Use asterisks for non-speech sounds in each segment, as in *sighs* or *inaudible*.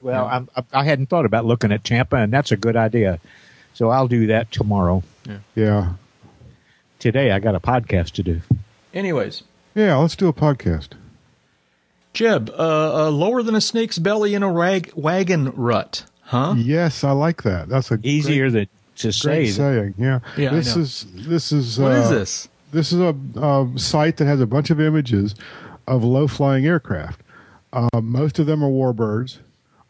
Well, I'm, I hadn't thought about looking at Tampa, and that's a good idea. So I'll do that tomorrow. Yeah. Today I got a podcast to do. Anyways, Yeah, let's do a podcast. Jeb, uh, uh, lower than a snake's belly in a rag- wagon rut, huh? Yes, I like that. That's a Easier than to say. great that- saying. Yeah. Yeah, I This is this is What is uh, this? This is a, a site that has a bunch of images of low flying aircraft. Uh, most of them are warbirds.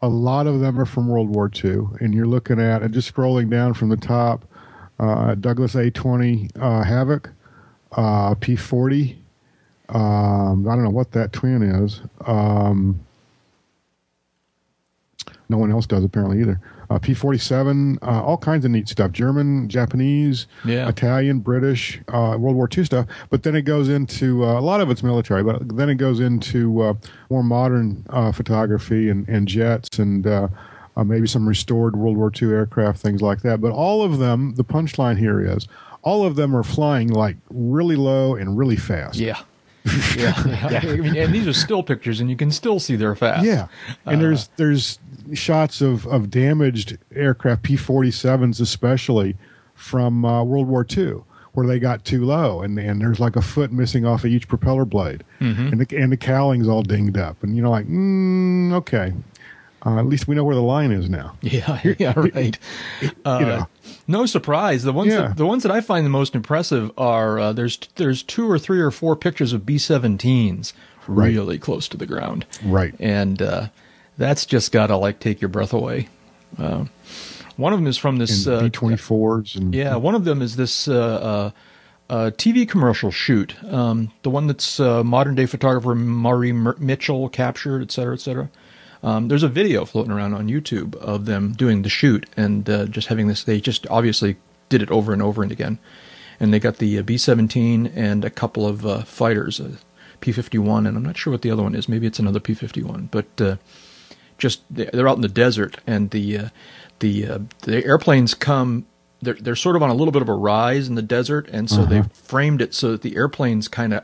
A lot of them are from World War II. And you're looking at, and just scrolling down from the top, uh, Douglas A 20 uh, Havoc, uh, P 40. Um, I don't know what that twin is. Um, no one else does apparently either. Uh, P forty seven, all kinds of neat stuff. German, Japanese, Yeah. Italian, British, uh, World War II stuff. But then it goes into uh, a lot of it's military, but then it goes into uh, more modern uh, photography and, and jets and uh, uh, maybe some restored World War II aircraft, things like that. But all of them, the punchline here is, all of them are flying like really low and really fast. Yeah. yeah. *laughs* I mean, and these are still pictures, and you can still see they're fast. Yeah, and there's there's shots of of damaged aircraft, P forty sevens especially from uh, World War II, where they got too low, and and there's like a foot missing off of each propeller blade, and the and the cowling's all dinged up, and you know like mm, okay, uh, at least we know where the line is now. *laughs* Yeah, *laughs* yeah, right. Uh, you know. No surprise. The ones Yeah. that, the ones that I find the most impressive are uh, there's there's two or three or four pictures of B-17s Right. really close to the ground, Right. and uh, that's just gotta like take your breath away. Uh, one of them is from this. Uh, B twenty fours and yeah, one of them is this uh, uh, uh, TV commercial shoot. Um, the one that's uh, modern day photographer Mer- Mitchell captured, et cetera, et cetera. Um, there's a video floating around on YouTube of them doing the shoot and uh, just having this. They just obviously did it over and over and again. And they got the uh, B-17 and a couple of uh, fighters, uh, P-51, and I'm not sure what the other one is. Maybe it's another P-51, but uh, just they're out in the desert and the uh, the uh, the airplanes come they're they're sort of on a little bit of a rise in the desert. And so they've framed it so that the airplanes kind of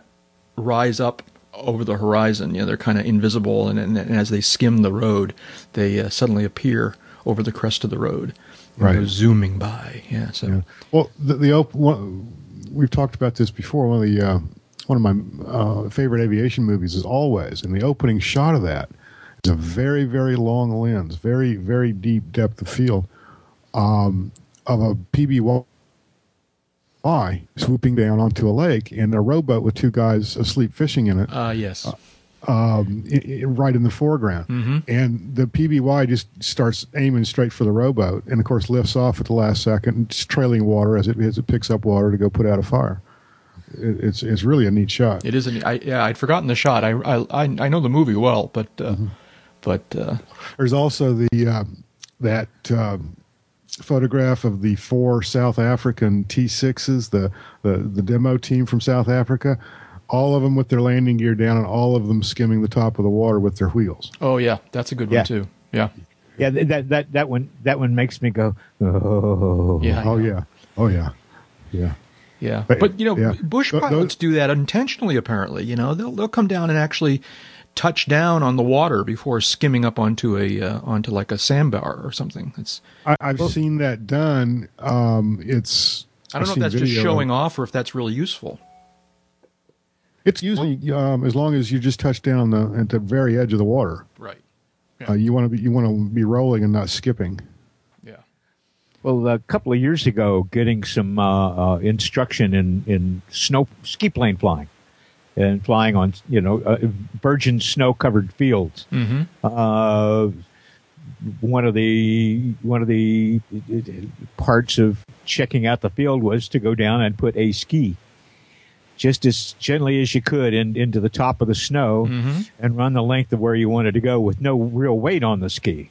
rise up over the horizon. You know they're kind of invisible and, and, and as they skim the road they uh, suddenly appear over the crest of the road. Right. zooming by. Yeah so. Yeah. Well, the, the op- one, we've talked about this before. One of the uh, one of my uh, favorite aviation movies is Always, and the opening shot of that a very very long lens, very very deep depth of field um, of a PBY swooping down onto a lake and a rowboat with two guys asleep fishing in it uh yes um, i- i- right in the foreground. And the PBY just starts aiming straight for the rowboat, and of course lifts off at the last second, just trailing water as it as it picks up water to go put out a fire. It, it's it's really a neat shot. it is an, I, yeah I'd forgotten the shot I, I I know the movie well but uh, but uh, There's also the uh, that um photograph of the four South African T6s, the, the the demo team from South Africa. All of them with their landing gear down, and all of them skimming the top of the water with their wheels. oh yeah that's a good Yeah. one too yeah Yeah, th- that that that one that one makes me go. Oh, yeah oh yeah, oh yeah, yeah. Yeah, But- but, you know, yeah. Bush Th- those- pilots do that intentionally. Apparently, you know, they'll they'll come down and actually touch down on the water before skimming up onto a uh, onto like a sandbar or something. It's I, I've seen that done. Um, it's I don't know I've if that's seen just showing off or if that's really useful. It's usually um, as long as you just touch down the, at the very edge of the water. Right. Uh, you want to be you want to be rolling and not skipping. Yeah. Well, a couple of years ago, getting some uh, uh, instruction in in snow ski plane flying, and flying on you know uh, virgin snow covered fields. Mm-hmm. Uh, one of the one of the parts of checking out the field was to go down and put a ski just as gently as you could in, into the top of the snow Mm-hmm. and run the length of where you wanted to go with no real weight on the ski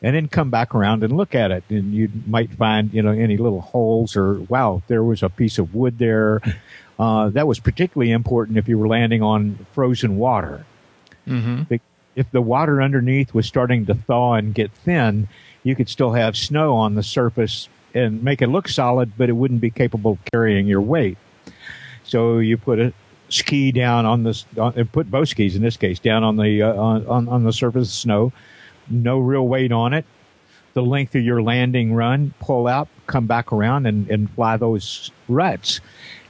and then come back around and look at it and you might find you know any little holes or wow there was a piece of wood there uh, that was particularly important if you were landing on frozen water Mm-hmm. if the water underneath was starting to thaw and get thin, you could still have snow on the surface and make it look solid, but it wouldn't be capable of carrying your weight. So you put a ski down on this, on, put both skis in this case down on the uh, on, on on the surface of snow, no real weight on it. The length of your landing run, pull out, come back around and, and fly those ruts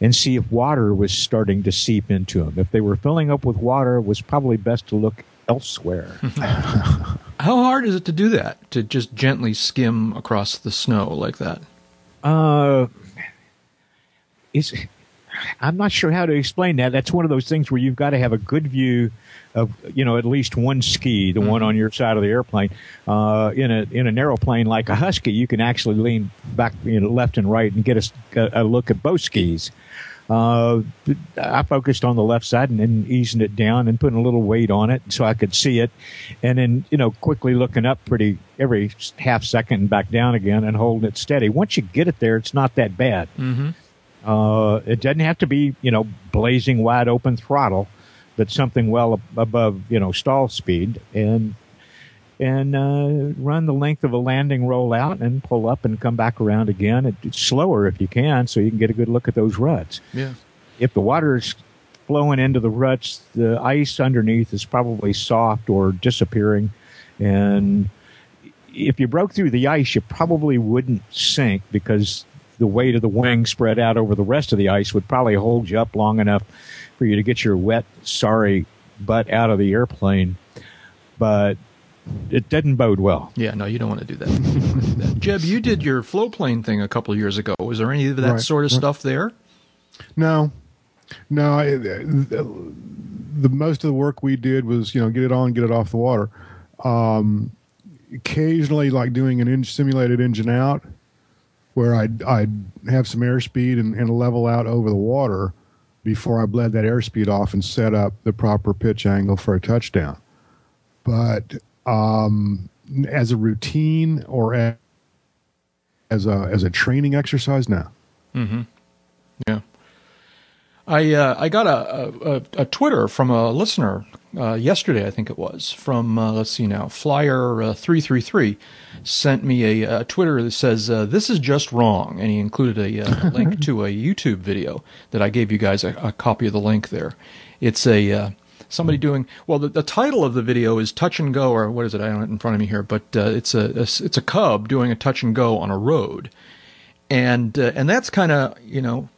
and see if water was starting to seep into them. If they were filling up with water, it was probably best to look elsewhere. *laughs* How hard is it to do that? To just gently skim across the snow like that? Uh, it's, I'm not sure how to explain that. That's one of those things where you've got to have a good view of, you know, at least one ski, the mm-hmm. one on your side of the airplane. Uh, in a in an aeroplane like a Husky, you can actually lean back, you know, left and right and get a, a look at both skis. Uh, I focused on the left side and then easing it down and putting a little weight on it so I could see it. And then, you know, quickly looking up pretty every half second and back down again and holding it steady. Once you get it there, it's not that bad. Mm-hmm. Uh, it doesn't have to be, you know, blazing wide open throttle, but something well above, you know, stall speed and, and, uh, run the length of a landing roll out and pull up and come back around again. It's slower if you can, so you can get a good look at those ruts. Yeah. If the water is flowing into the ruts, the ice underneath is probably soft or disappearing. And if you broke through the ice, you probably wouldn't sink because the weight of the wing spread out over the rest of the ice would probably hold you up long enough for you to get your wet, sorry butt out of the airplane. But it didn't bode well. Yeah, no, you don't want to do that. You do that. *laughs* Jeb, you did your flow plane thing a couple of years ago. Was there any of that right, sort of right. stuff there? No, no. I, the, the, most of the work we did was you know get it on, get it off the water. Um, occasionally, like doing an in, simulated engine out, where I'd, I'd have some airspeed and, and level out over the water before I bled that airspeed off and set up the proper pitch angle for a touchdown. But um, as a routine or as a as a training exercise, no. Mm-hmm. Yeah. I uh, I got a, a, a, Twitter from a listener uh, yesterday, I think it was from uh, let's see now, Flyer uh, three three three sent me a, Twitter that says uh, this is just wrong, and he included a, uh, *laughs* link to a YouTube video that I gave you guys a, a copy of the link there. It's a somebody doing well. The, the, title of the video is "Touch and Go," or what is it? I don't have it in front of me here, but it's a, a, it's a cub doing a touch and go on a road, and and that's kind of you know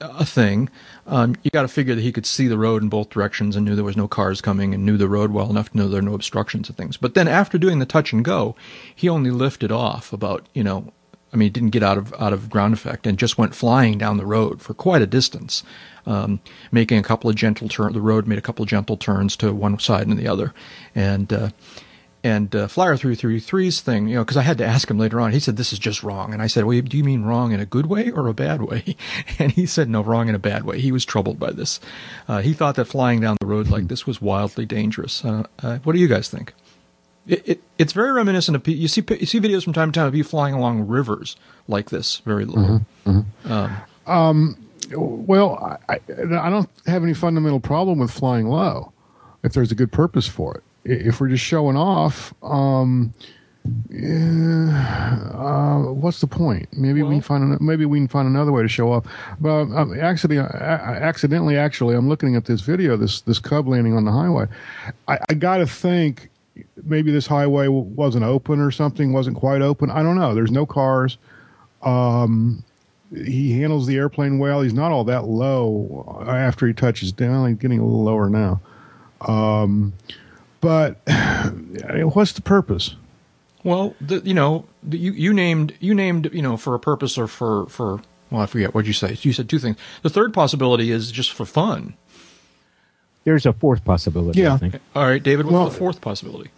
a thing. Um, you got to figure that he could see the road in both directions and knew there was no cars coming and knew the road well enough to know there are no obstructions and things. But then after doing the touch and go, he only lifted off about you know, I mean, he didn't get out of out of ground effect and just went flying down the road for quite a distance, um, making a couple of gentle turns. The road made a couple of gentle turns to one side and the other, and. Uh, and uh, Flyer 333's thing, you know, because I had to ask him later on. He said, This is just wrong. And I said, Well, do you mean wrong in a good way or a bad way? *laughs* And he said, No, wrong in a bad way. He was troubled by this. Uh, he thought that flying down the road like this was wildly dangerous. Uh, uh what do you guys think? It, it, it's very reminiscent of you see you see videos from time to time of you flying along rivers like this, very low. Mm-hmm, mm-hmm. Um, um, well, I, I don't have any fundamental problem with flying low if there's a good purpose for it if we're just showing off, um, yeah, uh, what's the point? Maybe well, we can find an, maybe we can find another way to show off. But um, actually, uh, accidentally, actually, I'm looking at this video, this this cub landing on the highway. I, I got to think maybe this highway wasn't open or something, wasn't quite open. I don't know. There's no cars. Um, he handles the airplane well. He's not all that low after he touches down. He's getting a little lower now. Um, but *sighs* what's the purpose? Well, the, you know, the, you you named you named you know for a purpose or for for well I forget what you say. You said two things. The third possibility is just for fun. There's a fourth possibility. Yeah. All right, David. What's well, the fourth possibility?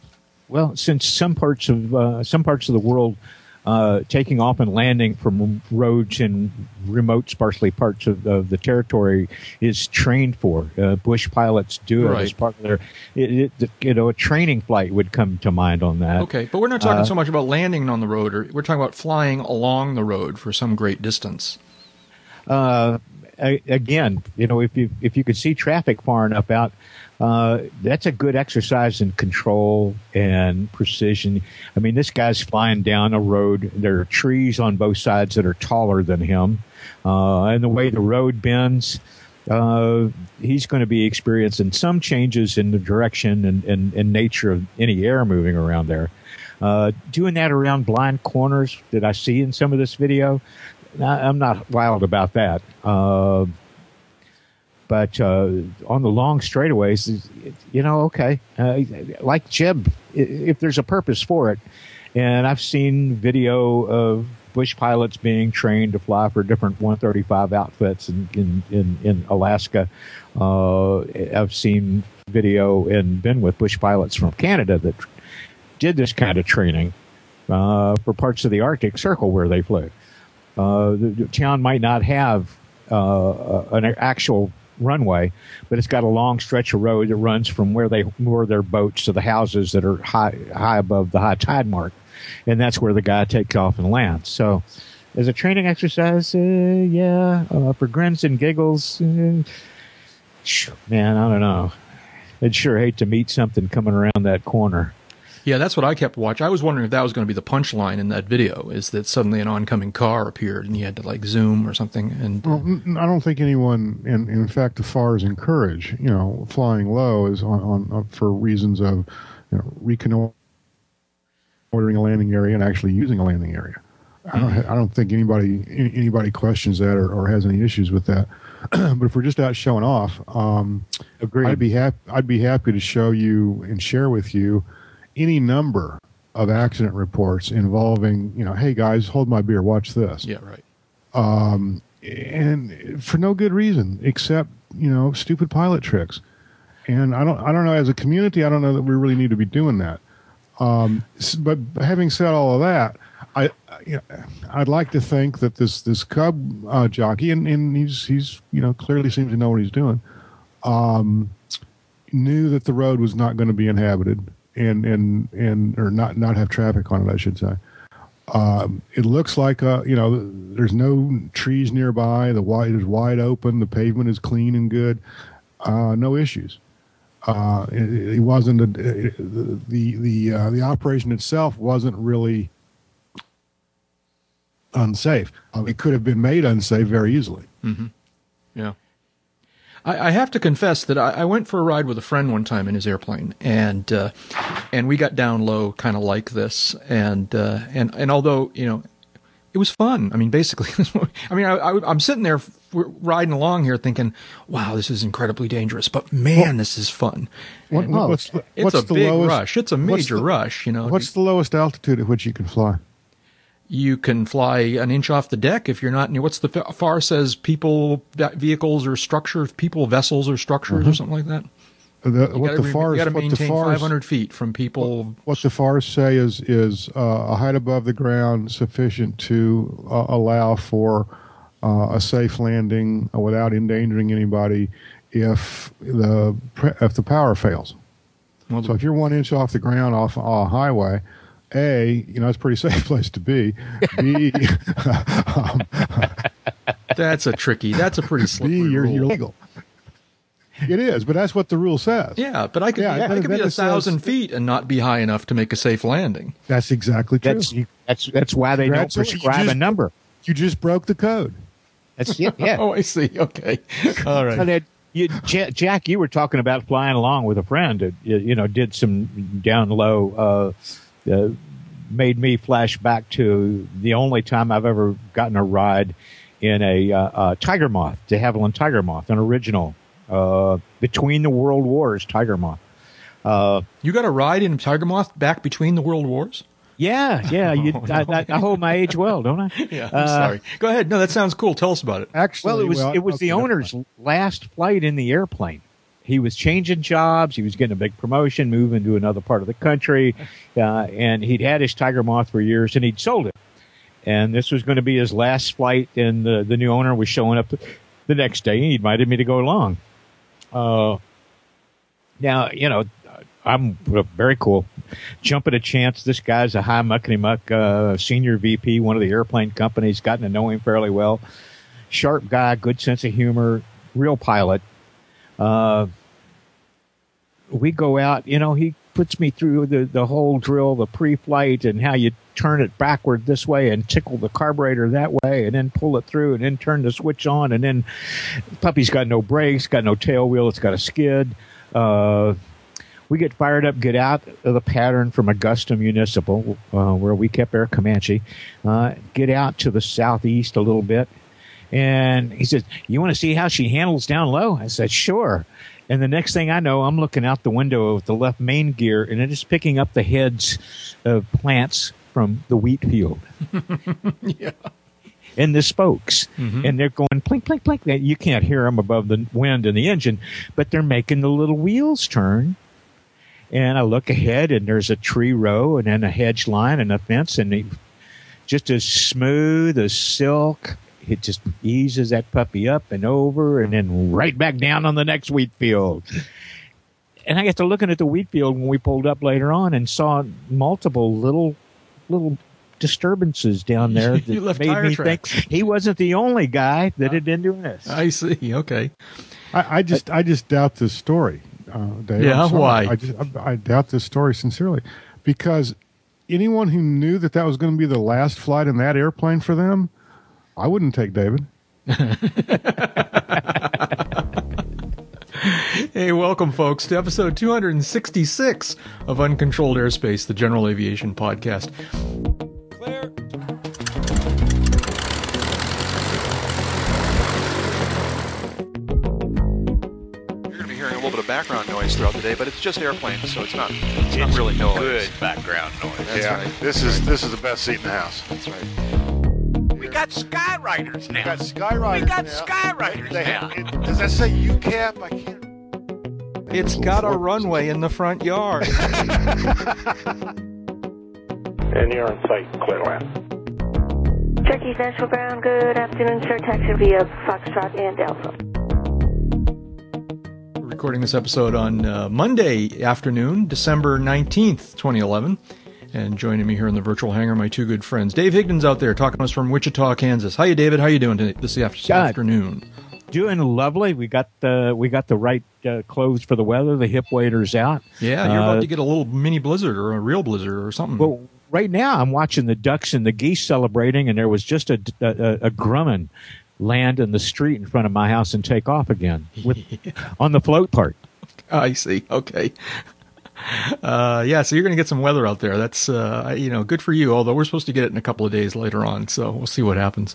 Well, since some parts of uh, some parts of the world uh, taking off and landing from roads in remote, sparsely parts of, of the territory is trained for. Uh, Bush pilots do it right. as part of their, it, it, you know, a training flight would come to mind on that. Okay, but we're not talking uh, so much about landing on the road, or we're talking about flying along the road for some great distance. Uh, again, you know, if you if you could see traffic far enough out, uh, that's a good exercise in control and precision. I mean, this guy's flying down a road. There are trees on both sides that are taller than him. Uh, and the way the road bends, uh, he's going to be experiencing some changes in the direction and, and, and nature of any air moving around there. Uh, doing that around blind corners that I see in some of this video, I'm not wild about that. Uh, but uh, on the long straightaways, you know, okay, uh, like Jeb, if there's a purpose for it, and I've seen video of Bush pilots being trained to fly for different 135 outfits in in, in, in Alaska. Uh, I've seen video and been with Bush pilots from Canada that did this kind of training uh, for parts of the Arctic Circle where they flew. Uh, the, the, town might not have uh, an actual runway, but it's got a long stretch of road that runs from where they moor their boats to the houses that are high high above the high tide mark and that's where the guy takes off and lands. So, as a training exercise, uh, yeah, uh, for grins and giggles, uh, man, I don't know. I'd sure hate to meet something coming around that corner. Yeah, that's what I kept watching. I was wondering if that was going to be the punchline in that video, is that suddenly an oncoming car appeared and you had to like zoom or something. And well, I don't think anyone, and in fact, the FARs encourage, you know, flying low is on, on uh, for reasons of you know, reconnoitering a landing area and actually using a landing area. I don't, I don't think anybody anybody questions that or, or has any issues with that. *clears throat* but if we're just out showing off, um, I'd be happy. I'd be happy to show you and share with you any number of accident reports involving, you know, hey guys, hold my beer, watch this. Yeah, right. Um, and for no good reason except you know stupid pilot tricks. And I don't, I don't know. As a community, I don't know that we really need to be doing that. Um, but having said all of that, I, you know, I'd like to think that this this Cub uh, jockey, and, and he's he's you know clearly seems to know what he's doing, um, knew that the road was not going to be inhabited and and and or not not have traffic on it, I should say. Um, it looks like uh, you know there's no trees nearby. The wide is wide open. The pavement is clean and good. Uh, no issues. Uh, it, it, wasn't a, it, the the uh, the operation itself wasn't really unsafe. It could have been made unsafe very easily. Mm-hmm. Yeah. I, I, have to confess that I, I, went for a ride with a friend one time in his airplane, and uh, and we got down low, kind of like this, and uh, and and although you know it was fun. I mean, basically, *laughs* I mean, I, am sitting there riding along here thinking, wow, this is incredibly dangerous, but man, this is fun. What, what's the, it's what's a the big lowest, rush. It's a major the, rush, you know. What's the lowest altitude at which you can fly? You can fly an inch off the deck if you're not near. What's the FAR says? People, vehicles, or structures, people, vessels, or structures, mm-hmm. or something like that. The, what the FARs, you got to maintain 500 feet from people. What, what the FARs say is is uh, a height above the ground sufficient to uh, allow for uh, a safe landing without endangering anybody if the if the power fails. Well, so if you're one inch off the ground off a highway, a you know it's a pretty *laughs* safe place to be. B, *laughs* um, that's a tricky. That's a pretty slippery B, you're, rule. you're legal. It is, but that's what the rule says. Yeah, but I could, yeah, be, I could be a thousand says, feet and not be high enough to make a safe landing. That's exactly true. That's that's, that's why they don't prescribe just, a number. You just broke the code. That's it. Yeah. *laughs* oh, I see. Okay. All right. you, Jack, you were talking about flying along with a friend. That, you know, did some down low. Uh, uh, made me flash back to the only time I've ever gotten a ride in a uh, Tiger Moth, de Havilland Tiger Moth, an original uh, between the world wars, Tiger Moth. Uh, you got a ride in Tiger Moth back between the world wars? Yeah, yeah. You, *laughs* oh, no. I, I, hold my age well, don't I? *laughs* yeah. I'm uh, sorry. Go ahead. No, that sounds cool. Tell us about it. Actually, well, it was well, it was okay, the owner's last flight in the airplane. He was changing jobs. He was getting a big promotion, moving to another part of the country, uh, and he'd had his Tiger Moth for years, and he'd sold it. And this was going to be his last flight, and the the new owner was showing up the, the next day. He invited me to go along. Uh, now, you know, I'm very cool. Jump at a chance. This guy's a high muckety muck, uh, senior VP, one of the airplane companies, gotten to know him fairly well. Sharp guy, good sense of humor, real pilot. Uh, we go out, you know, he puts me through the, the whole drill, the pre-flight, and how you turn it backward this way and tickle the carburetor that way, and then pull it through, and then turn the switch on, and then puppy's got no brakes, got no tail wheel, it's got a skid. Uh, we get fired up, get out of the pattern from Augusta Municipal, uh, where we kept our Comanche, uh, get out to the southeast a little bit. And he says, You want to see how she handles down low? I said, Sure. And the next thing I know, I'm looking out the window of the left main gear and it is picking up the heads of plants from the wheat field. *laughs* yeah. And the spokes. Mm-hmm. And they're going plink, plink, plink. You can't hear them above the wind and the engine, but they're making the little wheels turn. And I look ahead and there's a tree row and then a hedge line and a fence and they, just as smooth as silk. It just eases that puppy up and over and then right back down on the next wheat field. And I got to looking at the wheat field when we pulled up later on and saw multiple little, little disturbances down *laughs* there You that left made tire me tracks. think he wasn't the only guy that had been doing this. I see. Okay. I, I just I just doubt this story, uh, Dave. Yeah, why? I just I, I doubt this story sincerely because anyone who knew that that was going to be the last flight in that airplane for them, I wouldn't take David. Hey, welcome, folks, to episode 266 of Uncontrolled Airspace, the General Aviation Podcast. Claire. You're going to be hearing a little bit of background noise throughout the day, but it's just airplanes, so it's not it's, not really noise. Good background noise. That's yeah, right. this is this is the best seat in the house. That's right. We got Skyriders now. We got Skyriders. We got now. Skyriders They now. it- does that say UCAP? I can't. It's got a runway in the front yard. *laughs* And you're on site, Clearland. Turkey Central Ground, good afternoon, sir. Taxi via Foxtrot and Alpha. We're recording this episode on uh, Monday afternoon, December 19th, 2011. And joining me here in the virtual hangar, my two good friends. Dave Higdon's out there talking to us from Wichita, Kansas. How you, David? How you doing today, this afternoon? Doing lovely. We got the we got the right uh, clothes for the weather. The hip waders out. Yeah, you're Uh, about to get a little mini blizzard or a real blizzard or something. Well, right now I'm watching the ducks and the geese celebrating, and there was just a, a, a grumman land in the street in front of my house and take off again with, *laughs* on the float part. I see. Okay. *laughs* Uh, yeah, so you're going to get some weather out there. That's uh, you know good for you. Although we're supposed to get it in a couple of days later on, so we'll see what happens.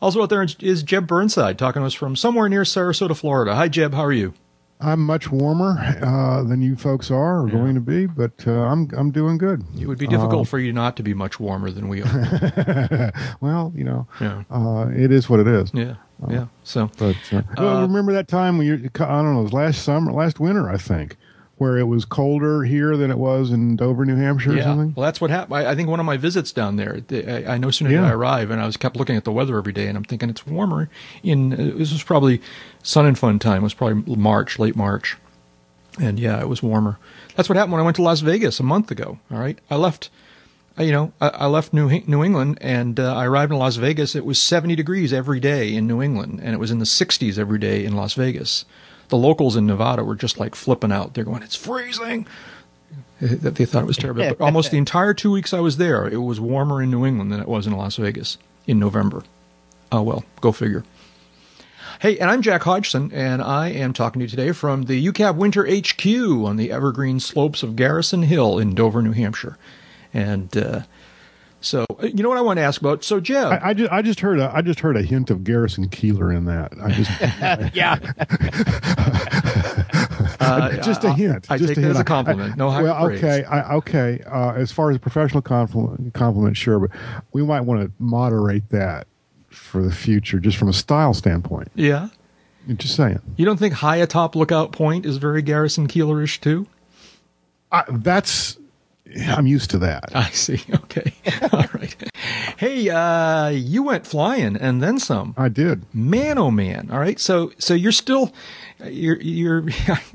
Also out there is- Jeb Burnside talking to us from somewhere near Sarasota, Florida. Hi, Jeb. How are you? I'm much warmer uh, than you folks are or going to be, but uh, I'm I'm doing good. It would be difficult for you not to be much warmer than we are. *laughs* Well, you know, Yeah. uh, it is what it is. yeah, yeah. So But uh, well, remember that time when you I don't know, it was last summer, last winter, I think, where it was colder here than it was in Dover, New Hampshire, or yeah, something. well, that's what happened. I, I think one of my visits down there. I, I know soon as Yeah. I arrive, and I was kept looking at the weather every day, and I'm thinking it's warmer. In uh, this was probably sun and fun time. It was probably March, late March, and yeah, it was warmer. That's what happened when I went to Las Vegas a month ago. All right, I left. You know, I, I left New New England and uh, I arrived in Las Vegas. It was 70 degrees every day in New England, and it was in the 60s every day in Las Vegas. The locals in Nevada were just like flipping out. They're going, "It's freezing." that they thought it was terrible. But almost the entire two weeks I was there, it was warmer in New England than it was in Las Vegas in November. Oh well, go figure. Hey, and I'm Jack Hodgson, and I am talking to you today from the UCAB Winter HQ on the evergreen slopes of Garrison Hill in Dover, New Hampshire. And uh, so, uh, you know what I want to ask about? So, Jeb, I, I just I just heard a I just heard a hint of Garrison Keillor in that. I just *laughs* Yeah. *laughs* just a hint. I just take a that hint. as a compliment. No high well, praise. okay, I, okay. Uh, as far as a professional compliment, compliment, sure, but we might want to moderate that for the future, just from a style standpoint. yeah, Just saying. you don't think high atop Lookout Point is very Garrison Keillorish too? I, that's I'm used to that. I see. *laughs* Okay, all right. Hey, uh, you went flying and then some. I did. man oh man all right so so you're still you're you're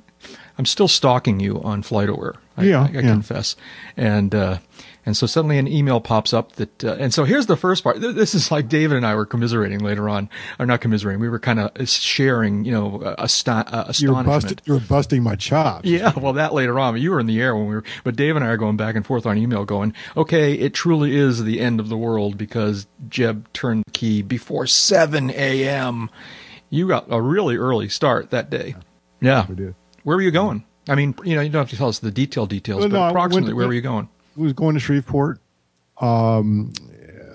*laughs* i'm still stalking you on flightaware I, Yeah, I, I yeah. confess. And uh, and so suddenly an email pops up that, uh, and so here's the first part. This is like David and I were commiserating later on, or not commiserating. We were kind of sharing, you know, uh, aston- uh, You were astonishment. busting. You were busting my chops. Yeah, well, that later on. You were in the air when we were, but Dave and I are going back and forth on email, going, "Okay, it truly is the end of the world because Jeb turned the key before 7 a.m." You got a really early start that day. Yeah, We did. Where were you going? I mean, you know, you don't have to tell us the detailed details, Well, but no, approximately, went- where were you going? Was going to Shreveport, um,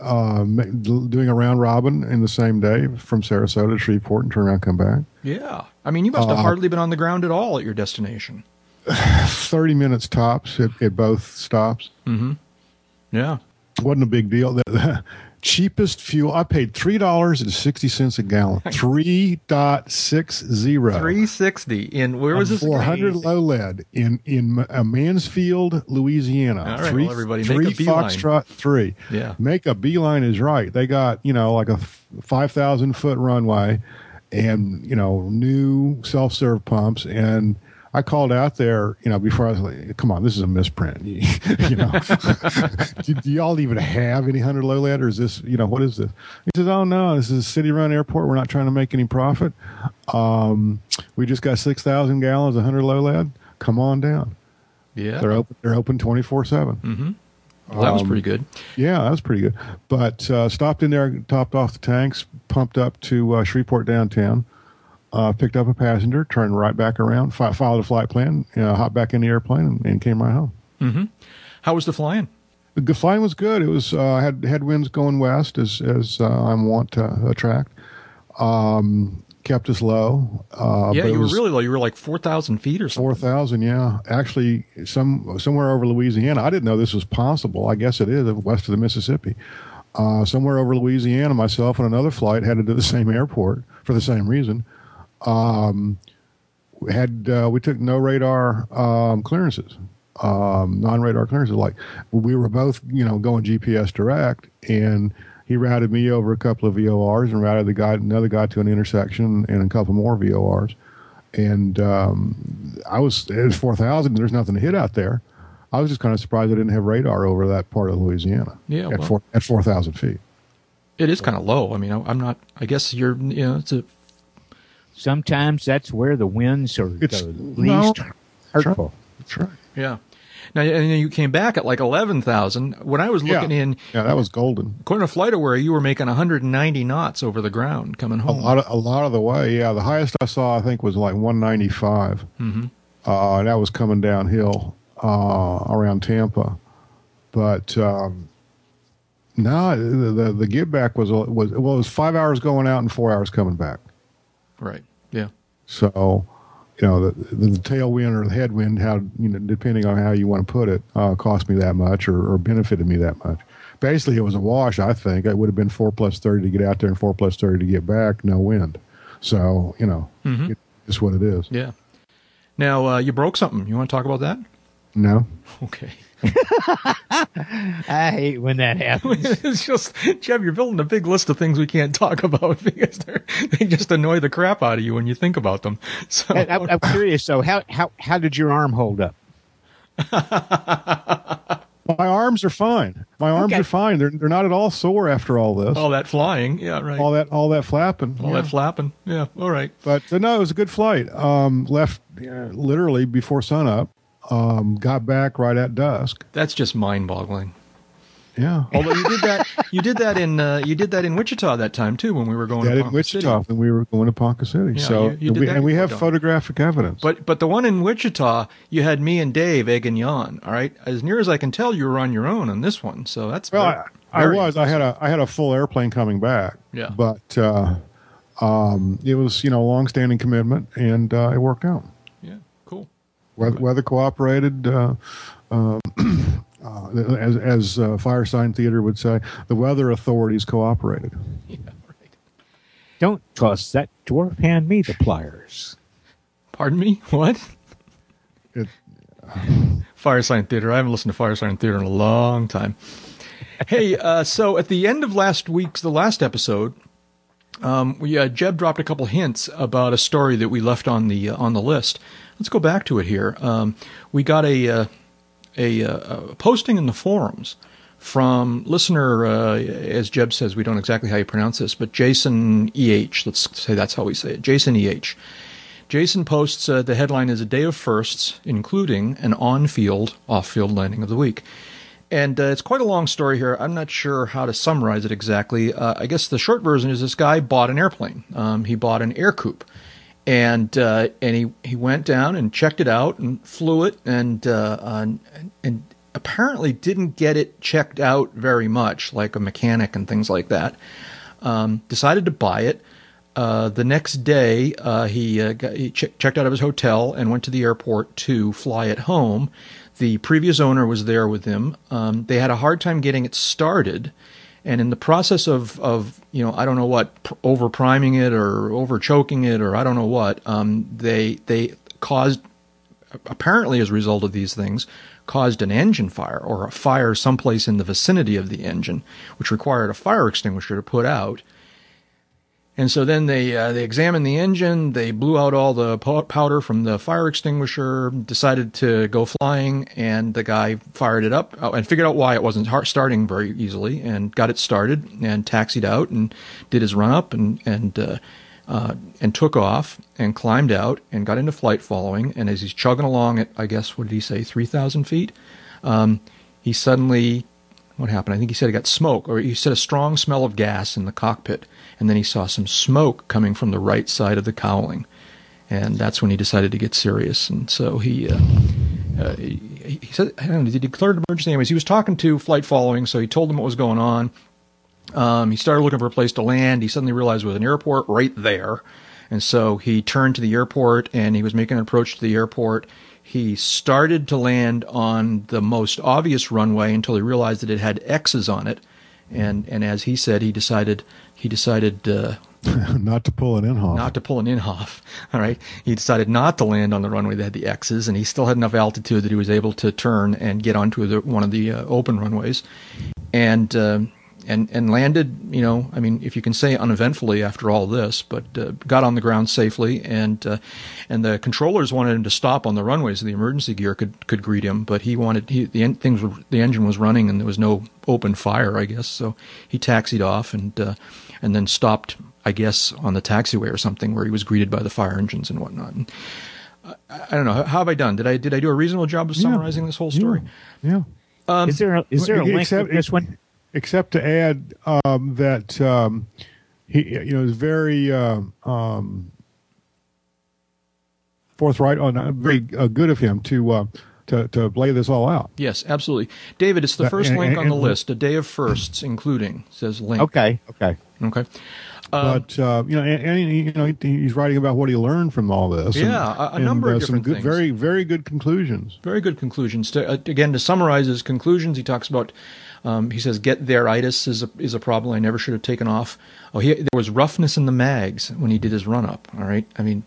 uh, doing a round robin in the same day from Sarasota to Shreveport and turn around and come back. Yeah, I mean, you must have Uh, hardly been on the ground at all at your destination. *sighs* 30 minutes tops at, at both stops. Yeah, Wasn't a big deal. *laughs* The cheapest fuel, I paid $3.60 a gallon. *laughs* Three dot six zero. Three sixty in where was this? 400 low lead in in uh, Mansfield, Louisiana. All right, well, everybody, make three a beeline. Foxtrot three. Yeah. make a beeline is right. They got you know like a five thousand foot runway, and you know new self serve pumps. And I called out there, you know, before I was like, "Come on, this is a misprint." *laughs* you know, *laughs* do, do y'all even have any hundred low lead, or is this you know what is this? He says, "Oh no, this is a city run airport. We're not trying to make any profit." Um, we just got six thousand gallons of hundred low lead. Come on down. yeah. They're open. They're open twenty four seven. Well, that was pretty good. Yeah, that was pretty good. But uh, stopped in there, topped off the tanks, pumped up to uh, Shreveport downtown, uh, picked up a passenger, turned right back around, fi- followed a flight plan, uh, hopped back in the airplane, and, and came right home. How was the flying? The flying was good. It was uh, had headwinds going west as as uh, I'm wont to attract. Um, kept us low. Uh, yeah, you were really low. You were like 4,000 feet or something. Four thousand, yeah. Actually, some somewhere over Louisiana. I didn't know this was possible. I guess it is west of the Mississippi. Uh, somewhere over Louisiana, myself and another flight headed to the same airport for the same reason. Um, we had uh, we took no radar um, clearances, um, non radar clearances. Like we were both, you know, going GPS direct, and he routed me over a couple of VORs and routed the guy another guy to an intersection and a couple more VORs and um, I was it was four thousand. There's nothing to hit out there. I was just kind of surprised I didn't have radar over that part of Louisiana. Yeah, at well- four at four thousand feet. It is kind of low. I mean, I, I'm not. I guess you're. You know, it's a. Sometimes that's where the winds are It's- the no. least hurtful. That's right. Yeah. Now, and then you came back at like eleven thousand. When I was looking yeah. in, Yeah, that was golden. according to FlightAware, you were making 190 knots over the ground coming A home. lot of a lot of the way. Yeah, the highest I saw I think was like one ninety five. Mm-hmm. Uh, that was coming downhill uh, around Tampa, but. Um, no, the, the the give back was was well, it was five hours going out and four hours coming back. Right. Yeah. So, you know, the, the, the tailwind or the headwind, how you know, depending on how you want to put it, uh, cost me that much or, or benefited me that much. Basically, it was a wash. I think it would have been four plus thirty to get out there and four plus thirty to get back. No wind. So, you know, it's what it is. Yeah. Now uh, you broke something. You want to talk about that? No, Okay. *laughs* I hate when that happens. *laughs* it's just, Jeb, you're building a big list of things we can't talk about *laughs* because they're, they just annoy the crap out of you when you think about them. So, I, I'm I'm curious though. How how how did your arm hold up? my arms are fine. My arms Okay. are fine. They're they're not at all sore after all this. all that flying. Yeah, right. all that all that flapping. all Yeah. that flapping. Yeah. All right. But uh, no, it was a good flight. Um, left uh, literally before sunup. Um, got back right at dusk. That's just mind boggling. Yeah. Although you did that, you did that in, uh, you did that in Wichita that time too when we were going that to in Wichita City. when we were going to Ponca City. Yeah, so you- you did we, and we have photographic evidence. But but the one in Wichita, you had me and Dave, Egg and Jan. All right, as near as I can tell, you were on your own on this one. So that's well, very- I, I very was. I had a I had a full airplane coming back. Yeah. But uh, um, it was you know a long standing commitment, and uh, it worked out. Yeah, cool. Weather, weather cooperated. Uh, uh, *clears throat* uh, as as uh, Firesign Theater would say, the weather authorities cooperated. Yeah, right. Don't toss that dwarf hand me the pliers. Pardon me. What? It, *laughs* Firesign Theater. I haven't listened to Firesign Theater in a long time. hey, uh, so at the end of last week's, the last episode, um, we uh, Jeb dropped a couple hints about a story that we left on the uh, on the list. Let's go back to it here. Um, we got a uh, a, uh, a posting in the forums from listener, uh, as Jeb says, we don't exactly how you pronounce this, but Jason EH. Let's say that's how we say it. Jason EH. Jason posts uh, the headline is a day of firsts, including an on-field, off-field landing of the week. And uh, it's quite a long story here. I'm not sure how to summarize it exactly. Uh, I guess the short version is this guy bought an airplane. Um, he bought an Ercoupe, and uh, and he, he went down and checked it out and flew it, and uh, and, and apparently didn't get it checked out very much, like a mechanic and things like that. Um, decided to buy it. Uh, the next day, uh, he, uh, got, he ch- checked out of his hotel and went to the airport to fly it home. The previous owner was there with him. Um, they had a hard time getting it started, and in the process of, of you know, I don't know what, over priming it or over choking it or I don't know what, um, they they caused apparently as a result of these things caused an engine fire or a fire someplace in the vicinity of the engine, which required a fire extinguisher to put out. And so then they uh, they examined the engine. They blew out all the powder from the fire extinguisher. Decided to go flying, and the guy fired it up uh, and figured out why it wasn't starting very easily, and got it started and taxied out and did his run up and and uh, uh, and took off and climbed out and got into flight following. And as he's chugging along at I guess what did he say three thousand feet, um, he suddenly what happened? I think he said he got smoke, or he said a strong smell of gas in the cockpit, and then he saw some smoke coming from the right side of the cowling, and that's when he decided to get serious. And so he, uh, uh, he, he, said, I don't know, he declare an emergency? Anyways, he was talking to flight following, so he told them what was going on. Um, he started looking for a place to land. He suddenly realized there was an airport right there. And so he turned to the airport and he was making an approach to the airport he started to land on the most obvious runway until he realized that it had X's on it, and and as he said, he decided he decided uh, *laughs* not to pull an Inhofe. Not to pull an Inhofe. *laughs* All right. He decided not to land on the runway that had the X's, and he still had enough altitude that he was able to turn and get onto the, one of the uh, open runways. And uh, and and landed. You know, I mean, if you can say uneventfully after all this, but uh, got on the ground safely, and uh, and the controllers wanted him to stop on the runway so the emergency gear could could greet him, but he wanted he, the en- things were, the engine was running and there was no open fire, I guess. So he taxied off and uh, and then stopped, I guess, on the taxiway or something where he was greeted by the fire engines and whatnot. And, uh, I don't know. How have I done? Did I did I do a reasonable job of summarizing yeah. this whole story? Yeah. yeah. Um, is there a, is there a link with this one? except to add um, that um, he, you know, is very uh, um, forthright on uh, very uh, good of him to uh, to to lay this all out. Yes, absolutely, David. It's the first and, link and, on the list. A day of firsts, including says link. Okay, okay, okay. Um, but uh, you know, and, and, you know, he's writing about what he learned from all this. Yeah, and, a, a number and, of different some good, things. Very, very good conclusions. Very good conclusions. To, uh, again, to summarize his conclusions, he talks about um, he says get there itis is a, is a problem I never should have taken off. Oh, he, there was roughness in the mags when he did his run up. All right, I mean,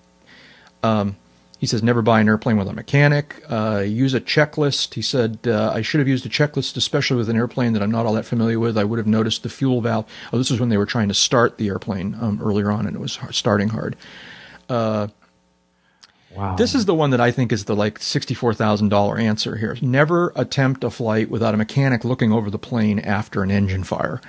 um, he says never buy an airplane with a mechanic. Uh, use a checklist. He said uh, I should have used a checklist, especially with an airplane that I'm not all that familiar with. I would have noticed the fuel valve. Oh, this was when they were trying to start the airplane um, earlier on, and it was starting hard. Uh, Wow. This is the one that I think is the like sixty-four thousand dollar answer here. Never attempt a flight without a mechanic looking over the plane after an engine fire.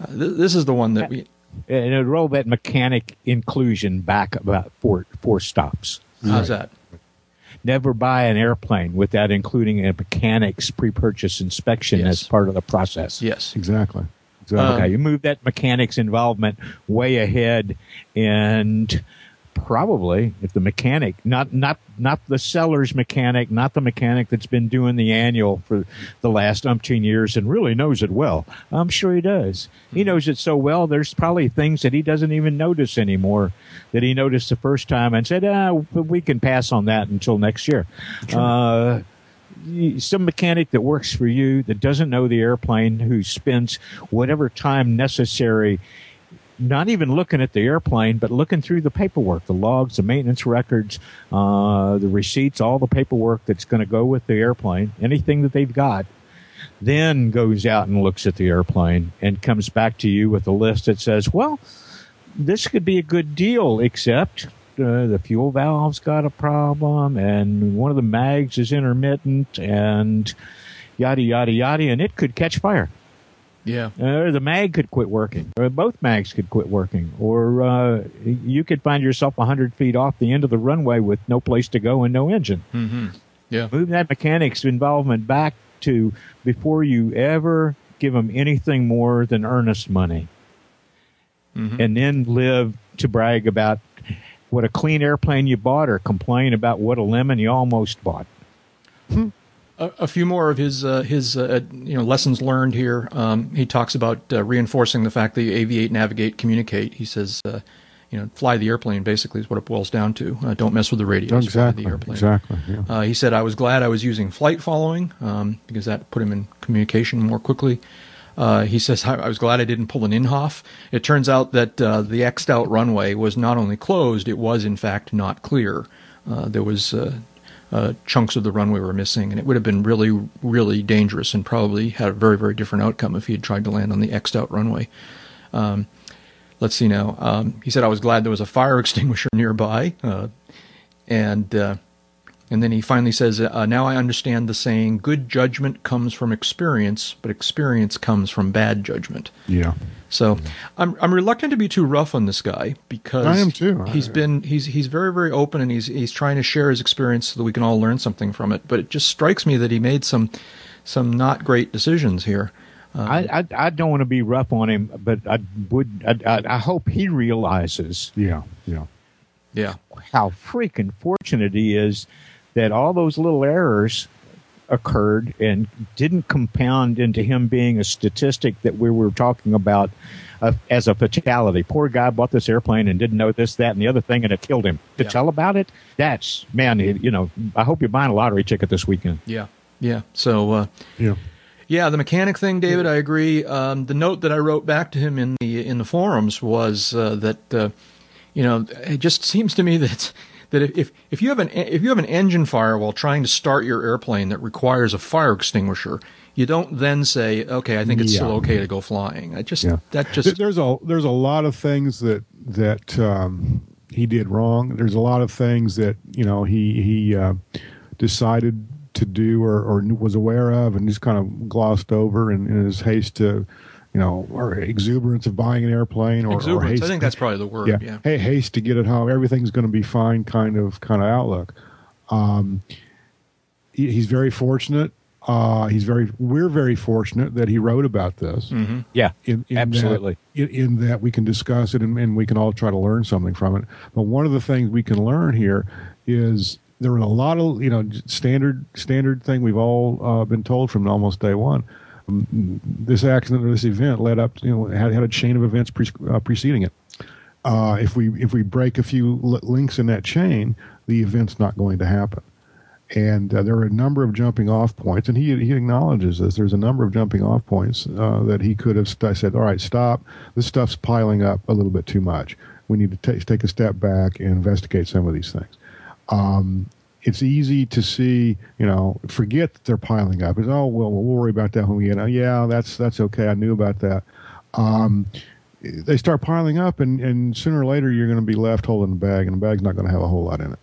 Uh, th- this is the one that we. And roll that mechanic inclusion back about four four stops. How's right. that? Never buy an airplane without including a mechanic's pre-purchase inspection yes. as part of the process. Yes, exactly. exactly. Um, okay, you move that mechanic's involvement way ahead, and probably if the mechanic not not not the seller's mechanic not the mechanic that's been doing the annual for the last umpteen years and really knows it well. I'm sure he does. He hmm. knows it so well there's probably things that he doesn't even notice anymore that he noticed the first time and said ah we can pass on that until next year. Uh, some mechanic that works for you that doesn't know the airplane who spends whatever time necessary not even looking at the airplane, but looking through the paperwork, the logs, the maintenance records, uh, the receipts, all the paperwork that's going to go with the airplane, anything that they've got, then goes out and looks at the airplane and comes back to you with a list that says, well, this could be a good deal, except uh, the fuel valve's got a problem, and one of the mags is intermittent, and yada yada yada, and it could catch fire. Yeah. Uh, the mag could quit working, or both mags could quit working, or uh, you could find yourself 100 feet off the end of the runway with no place to go and no engine. Mm-hmm. Yeah. Move that mechanic's involvement back to before you ever give them anything more than earnest money. Mhm. And then live to brag about what a clean airplane you bought or complain about what a lemon you almost bought. A, a few more of his uh, his uh, you know lessons learned here. Um, he talks about uh, reinforcing the fact that you aviate, navigate, communicate. He says, uh, you know, fly the airplane. Basically, is what it boils down to. Uh, don't mess with the radio. exactly. The airplane. Exactly. Yeah. Uh, he said, I was glad I was using flight following um, because that put him in communication more quickly. Uh, he says, I, I was glad I didn't pull an Inhofe. It turns out that uh, the X'd out runway was not only closed, it was in fact not clear. Uh, there was uh, chunks of the runway were missing, and it would have been really, really dangerous and probably had a very, very different outcome if he had tried to land on the X'd out runway. Um, let's see now. Um, he said, I was glad there was a fire *laughs* extinguisher nearby. Uh, and uh, and then he finally says, uh, "Now I understand the saying: good judgment comes from experience, but experience comes from bad judgment." Yeah. So I'm I'm reluctant to be too rough on this guy because I am too. He's I- been he's he's very very open and he's he's trying to share his experience so that we can all learn something from it. But it just strikes me that he made some some not great decisions here. I, I I don't want to be rough on him, but I would. I, I, I hope he realizes Yeah. Yeah. Yeah, how freaking fortunate he is that all those little errors occurred and didn't compound into him being a statistic that we were talking about uh, as a fatality. Poor guy bought this airplane and didn't know this, that, and the other thing, and it killed him. To Yeah. tell about it, that's man. You know, I hope you're buying a lottery ticket this weekend. yeah, yeah. So. Uh, Yeah. Yeah, the mechanic thing, David. I agree. Um, the note that I wrote back to him in the in the forums was uh, that uh, you know it just seems to me that that if if you have an if you have an engine fire while trying to start your airplane that requires a fire extinguisher, you don't then say, okay, I think it's still okay to go flying. I just Yeah. that just there's a there's a lot of things that that um, he did wrong. There's a lot of things that you know he he uh, decided to do or, or was aware of and just kind of glossed over in, in his haste to you know or exuberance of buying an airplane or, or haste I think that's probably the word. yeah, Yeah. Hey, haste to get it home. Everything's going to be fine. Kind of kind of outlook. Um, he- he's very fortunate. Uh, he's very. We're very fortunate that he wrote about this hmm Yeah, in, in absolutely. That, in, in that we can discuss it and, and we can all try to learn something from it. But one of the things we can learn here is there were a lot of you know standard standard thing we've all uh, been told from almost day one. This accident or this event led up, you know, had had a chain of events pre- uh, preceding it. Uh, if we if we break a few li- links in that chain, the event's not going to happen. And uh, there are a number of jumping off points, and he he acknowledges this. There's a number of jumping off points uh, that he could have st- said, "All right, stop. This stuff's piling up a little bit too much. We need to ta- take a step back and investigate some of these things." Um, it's easy to see, you know, forget that they're piling up. It's oh well, we'll worry about that when we get. out. yeah, that's that's okay. I knew about that. Um, they start piling up, and, and sooner or later you're going to be left holding the bag, and the bag's not going to have a whole lot in it.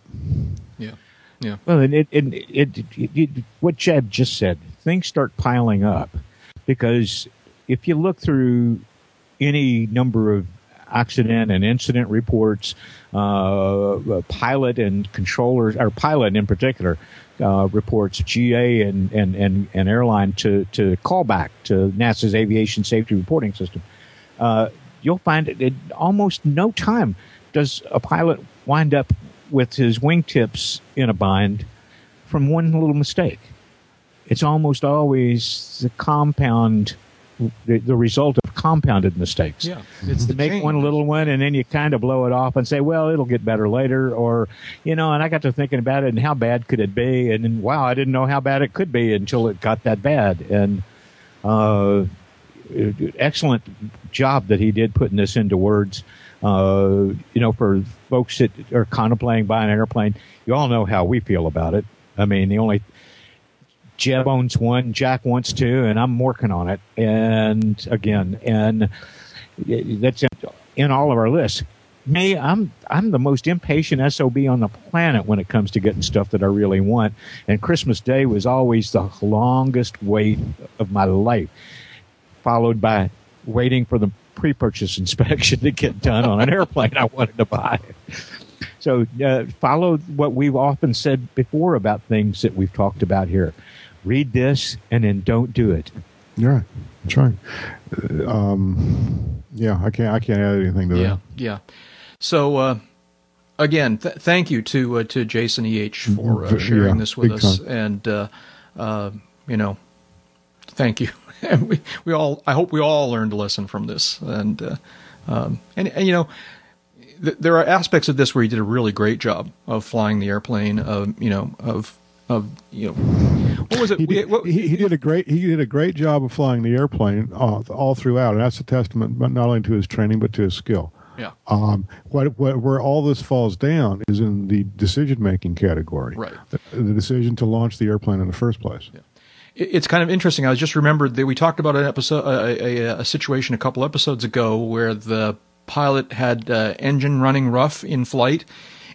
Yeah. Yeah. Well, it, it, it, it, it, it, what Jeb just said, things start piling up because if you look through any number of accident and incident reports, uh, pilot and controllers, or pilot in particular, uh, reports GA and, and, and, and airline to, to call back to NASA's aviation safety reporting system. Uh, you'll find it almost no time does a pilot wind up with his wingtips in a bind from one little mistake. It's almost always the compound, the, the result of compounded mistakes. Yeah. It's the Make chain. one little one and then you kind of blow it off and say, well, it'll get better later. Or, you know, and I got to thinking about it and how bad could it be? And wow, I didn't know how bad it could be until it got that bad. And, uh, excellent job that he did putting this into words. Uh, you know, for folks that are contemplating buying an airplane, you all know how we feel about it. I mean, the only Jeb owns one, Jack wants two, and I'm working on it. And again, and that's in all of our lists. me, I'm I'm the most impatient sob on the planet when it comes to getting stuff that I really want. And Christmas Day was always the longest wait of my life, followed by waiting for the pre-purchase inspection to get done on an *laughs* airplane I wanted to buy. So uh, follow what we've often said before about things that we've talked about here. Read this and then don't do it. You're right. That's right. Uh, Um, yeah, I can't. I can't add anything to Yeah, that. yeah. So uh, again, th- thank you to uh, to Jason Eh for uh, Mhm. sharing Yeah, this with us, time. and uh, uh, you know, thank you. *laughs* And we we all I hope we all learned a lesson from this, and uh, um, and, and you know. th- There are aspects of this where he did a really great job of flying the airplane, of you know, of of you know, what was it? He did, what- he, he did a great he did a great job of flying the airplane all, all throughout, and that's a testament but not only to his training but to his skill. yeah, Um, what, what where all this falls down is in the decision making category, Right. The, the decision to launch the airplane in the first place. It- It's kind of interesting. I was just remembered that we talked about an episode, a, a, a situation a couple episodes ago where the pilot had uh, engine running rough in flight,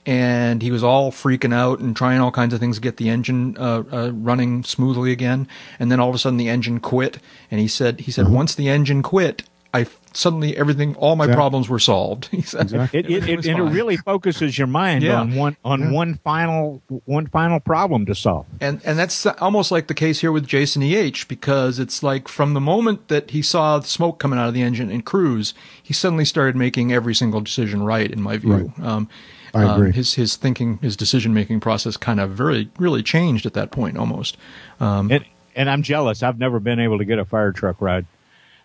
and he was all freaking out and trying all kinds of things to get the engine uh, uh, running smoothly again. And then all of a sudden, the engine quit. And he said, he said, once the engine quit, I suddenly everything, all my Exact- problems were solved. *laughs* He said, Exactly. It, it, it, and it really focuses your mind Yeah. on one on Yeah. one final one final problem to solve. and and that's almost like the case here with Jason Eh because it's like from the moment that he saw the smoke coming out of the engine in cruise, he suddenly started making every single decision right. In my view, um, I um, agree. his his thinking, his decision making process, kind of very really changed at that point almost. Um, And and I'm jealous. I've never been able to get a fire truck ride.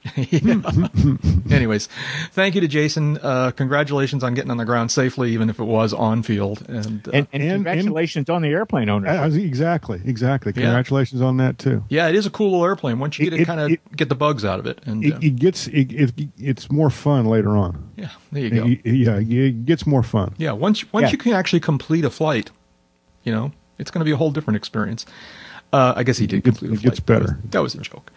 *laughs* anyways, thank you to Jason. Uh, congratulations on getting on the ground safely, even if it was on field. And, uh, And, and, And- congratulations on the airplane owner. Uh, exactly, exactly. Yeah. Congratulations on that too. yeah, it is a cool little airplane once you It- get to it- kind of get the bugs out of it. And It, uh, it gets it, it, it's more fun later on. yeah, there you go. It- yeah, it gets more fun. Yeah, once once Yeah. you can actually complete a flight, you know, it's going to be a whole different experience. Uh, I guess he did It gets- complete a it gets better. That was, that was a joke.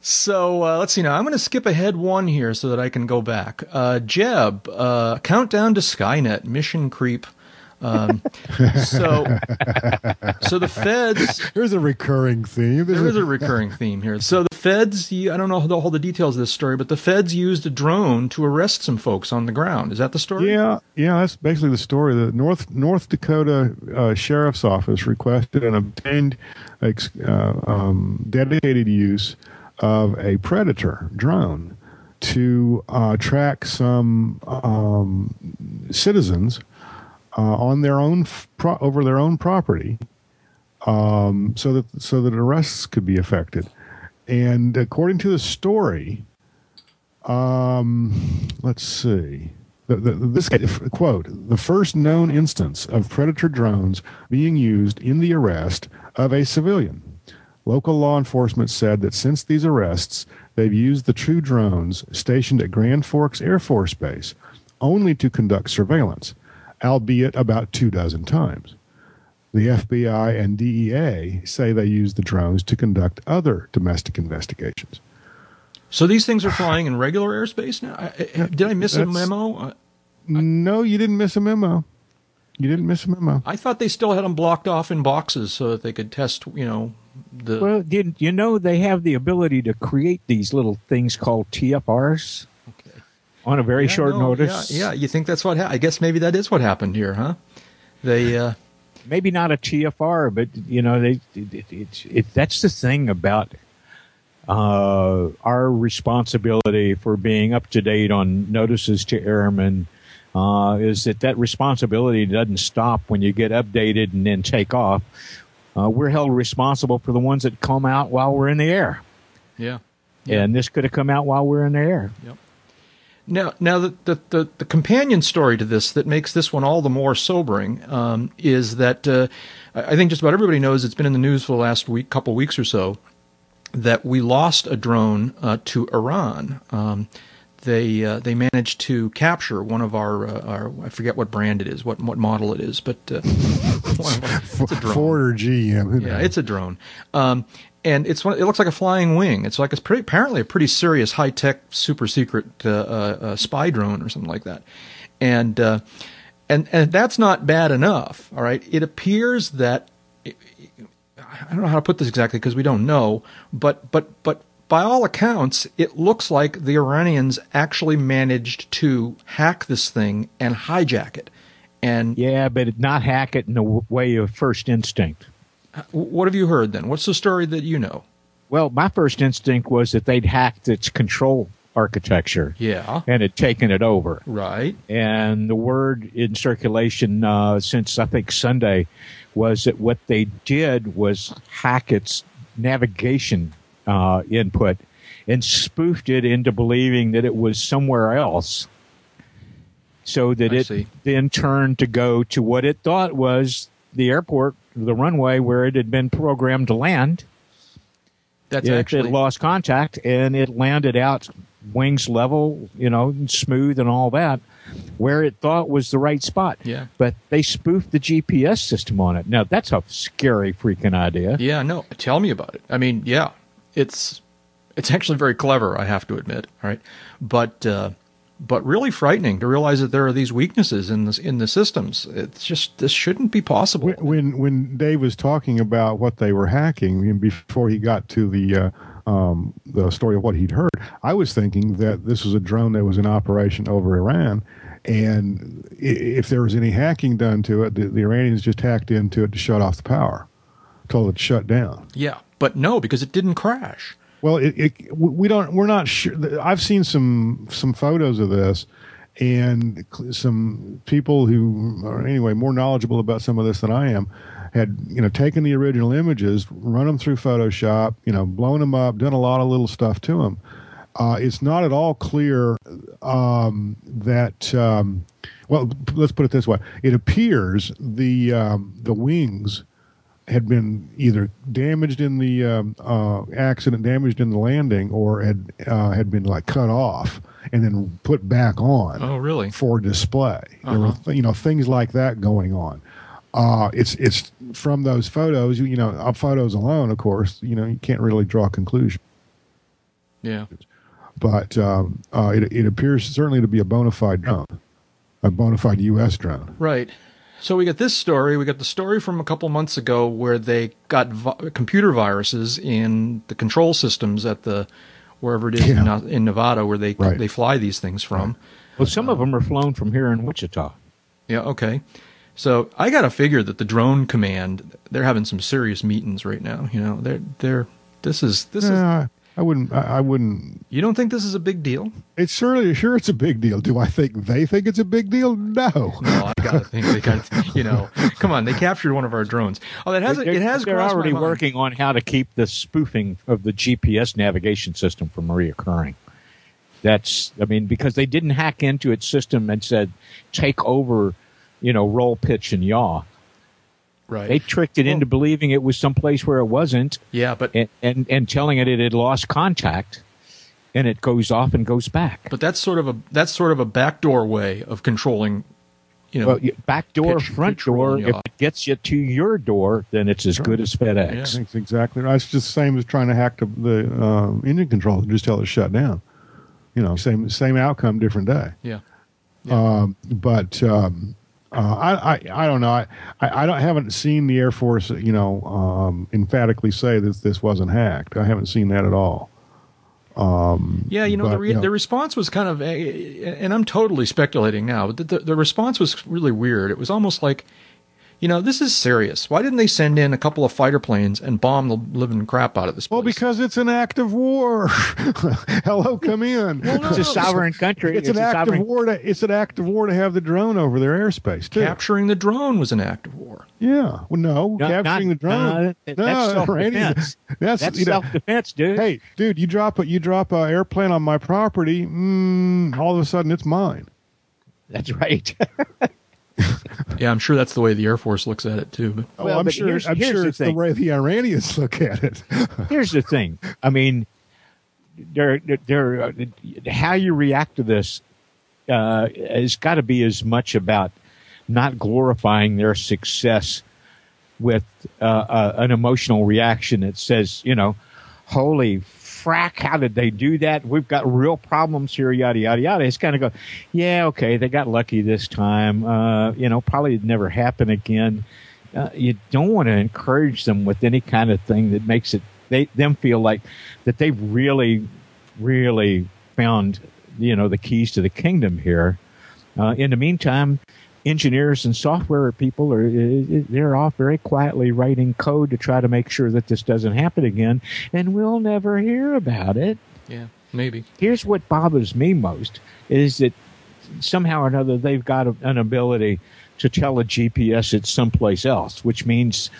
So uh, let's see now. I'm going to skip ahead one here so that I can go back. Uh, Jeb, uh, countdown to Skynet, mission creep. Um, *laughs* so, so the feds There's a recurring theme. There's a recurring theme here. So the feds, I don't know the, all the details of this story, but the feds used a drone to arrest some folks on the ground. Is that the story? Yeah, yeah, that's basically the story. The North North Dakota uh, Sheriff's Office requested and obtained uh, um, dedicated use of a Predator drone to uh, track some um, citizens uh, on their own pro- over their own property, um, so that so that arrests could be effected. And according to the story, um, let's see. The, the, this quote: the first known instance of predator drones being used in the arrest of a civilian. Local law enforcement said that since these arrests, they've used the true drones stationed at Grand Forks Air Force Base only to conduct surveillance, albeit about two dozen times. The FBI and DEA say they use the drones to conduct other domestic investigations. So these things are flying in regular airspace now. I, I, did I miss a memo? Uh, No, you didn't miss a memo. You didn't miss a memo. I thought they still had them blocked off in boxes so that they could test. You know, the Well, you, you know they have the ability to create these little things called TFRs on a very Yeah, short no, notice. Yeah, yeah, you think that's what? Ha- I guess maybe that is what happened here, huh? They. Uh, Maybe not a TFR, but you know they it, it, it's it, that's the thing about uh, our responsibility for being up to date on notices to airmen. Uh, is that that responsibility doesn't stop when you get updated and then take off? Uh, we're held responsible for the ones that come out while we're in the air, yeah. and this could have come out while we're in the air. Yep. Now, now the, the, the, the companion story to this that makes this one all the more sobering um, is that uh, I I think just about everybody knows it's been in the news for the last week, couple weeks or so, that we lost a drone uh, to Iran. Um, they uh, they managed to capture one of our, uh, our I forget what brand it is, what what model it is, but uh, *laughs* one of our- it's a drone. Ford or GM. Yeah, it's a drone, um, and it's one, it looks like a flying wing. It's like it's pretty, apparently a pretty serious high tech super secret uh, uh, uh, spy drone or something like that. and uh, and and that's not bad enough. All right, it appears that I don't know how to put this exactly because we don't know, but but but by all accounts, it looks like the Iranians actually managed to hack this thing and hijack it. And yeah, but not hack it in the way of first instinct. What have you heard then? What's the story that you know? Well, my first instinct was that they'd hacked its control architecture. Yeah. And had taken it over. Right. And the word in circulation uh, since I think Sunday was that what they did was hack its navigation uh, input and spoofed it into believing that it was somewhere else. So that I it see. then turned to go to what it thought was the airport, the runway where it had been programmed to land. That's it, actually it lost contact and it landed out wings level, you know, smooth and all that, where it thought was the right spot. Yeah. But they spoofed the GPS system on it. Now that's a scary freaking idea. Yeah, no. Tell me about it. I mean, yeah, it's it's actually very clever. I have to admit. All right, but uh, but really frightening to realize that there are these weaknesses in this in the systems. It's just this shouldn't be possible. When when, when Dave was talking about what they were hacking, and before he got to the uh, um, the story of what he'd heard, I was thinking that this was a drone that was in operation over Iran, and if there was any hacking done to it, the, the Iranians just hacked into it to shut off the power, told it to shut down. Yeah, but no, because it didn't crash. Well, it, it we don't we're not sure. I've seen some some photos of this, and some people who are anyway more knowledgeable about some of this than I am had you know taken the original images, run them through Photoshop, you know, blown them up, done a lot of little stuff to them. Uh, it's not at all clear um, that. Um, well, let's put it this way: it appears the um, the wings had been either damaged in the um, uh, accident, damaged in the landing, or had uh, had been like cut off and then put back on Oh, really? for display. There were th- you know things like that going on. Uh, it's it's from those photos. You, you know, uh, photos alone, of course. You know, you can't really draw a conclusion. Yeah. But um, uh, it, it appears certainly to be a bona fide drone, a bona fide U.S. drone. Right. So we got this story. We got the story from a couple months ago where they got vi- computer viruses in the control systems at the wherever it is in, Yeah. uh, in Nevada where they Right. they fly these things from. Well, some of them are flown from here in Wichita. Yeah, okay. So I got to figure that the drone command they're having some serious meetings right now. You know, they're they're this is this is I wouldn't. I, I wouldn't. you don't think this is a big deal? It's certainly sure it's a big deal. Do I think they think it's a big deal? No. No, I gotta think they got you know. Come on, they captured one of our drones. Oh, that has They're- it has They're crossed my already mind. working on how to keep the spoofing of the GPS navigation system from reoccurring. That's, I mean, because they didn't hack into its system and said, take over, you know, roll, pitch, and yaw. Right. They tricked it into believing it was someplace where it wasn't yeah, but and, and, and telling it it had lost contact and it goes off and goes back. but that's sort of a that's sort of a backdoor way of controlling. You know, Well, y- back door, pitch- front pitch door, if yaw. it gets you to your door, then it's as good as FedEx. Yeah. That's exactly right. It's just the same as trying to hack the, the um, engine control. And just tell it to shut down. You know, same same outcome, different day. yeah. Um, but um, uh, I, I I don't know. I, I don't haven't seen the Air Force you know um, emphatically say that this wasn't hacked. I haven't seen that at all. Um, Yeah, you know, the, re- you know, the response was kind of, and I'm totally speculating now, but the, the, the response was really weird. It was almost like, you know, this is serious. Why didn't they send in a couple of fighter planes and bomb the living crap out of this place? Well, because it's an act of war. *laughs* Hello, come in. It's a sovereign country. It's, an act sovereign of war. To, it's an act of war to have the drone over their airspace too. capturing the drone was an act of war. Yeah. Well, no, No, capturing not- the drone. no, that's self-defense. *laughs* That's, That's you know, self defense, dude. Hey, dude, you drop a you drop a airplane on my property. Mm, all of a sudden, it's mine. That's right. *laughs* *laughs* Yeah, I'm sure that's the way the Air Force looks at it too. But Oh, Well, I'm but sure. here's- I'm here's sure the it's the way the Iranians *laughs* look at it. *laughs* Here's the thing. I mean, they're, they're, uh, how you react to this uh, has got to be as much about not glorifying their success with uh, uh, an emotional reaction that says, you know, holy frack? How did they do that? We've got real problems here, yada, yada, yada. It's kind of go, yeah, okay, they got lucky this time. Uh, you know, probably it'd never happen again. Uh, you don't want to encourage them with any kind of thing that makes it they them feel like that they've really, really found you know the keys to the kingdom here. Uh, in the meantime, engineers and software people are they're off very quietly writing code to try to make sure that this doesn't happen again, and we'll never hear about it. Yeah, maybe. Here's what bothers me most is that somehow or another they've got a, an ability to tell a GPS it's someplace else, which means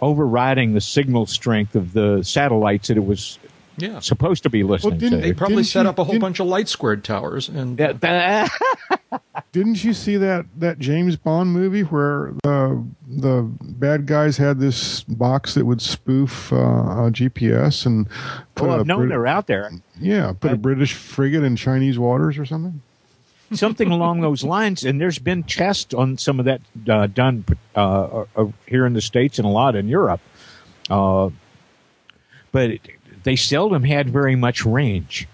overriding the signal strength of the satellites that it was Yeah. supposed to be listening didn't to. They probably Didn't set you- up a whole bunch of LightSquared towers and Yeah, *laughs* Didn't you see that that James Bond movie where the the bad guys had this box that would spoof uh, a GPS and put well, a I've known Brit- they're out there. yeah put a I- British frigate in Chinese waters or something? something along those lines. And there's been tests on some of that uh, done uh, uh, here in the states and a lot in Europe, uh, but it, they seldom had very much range.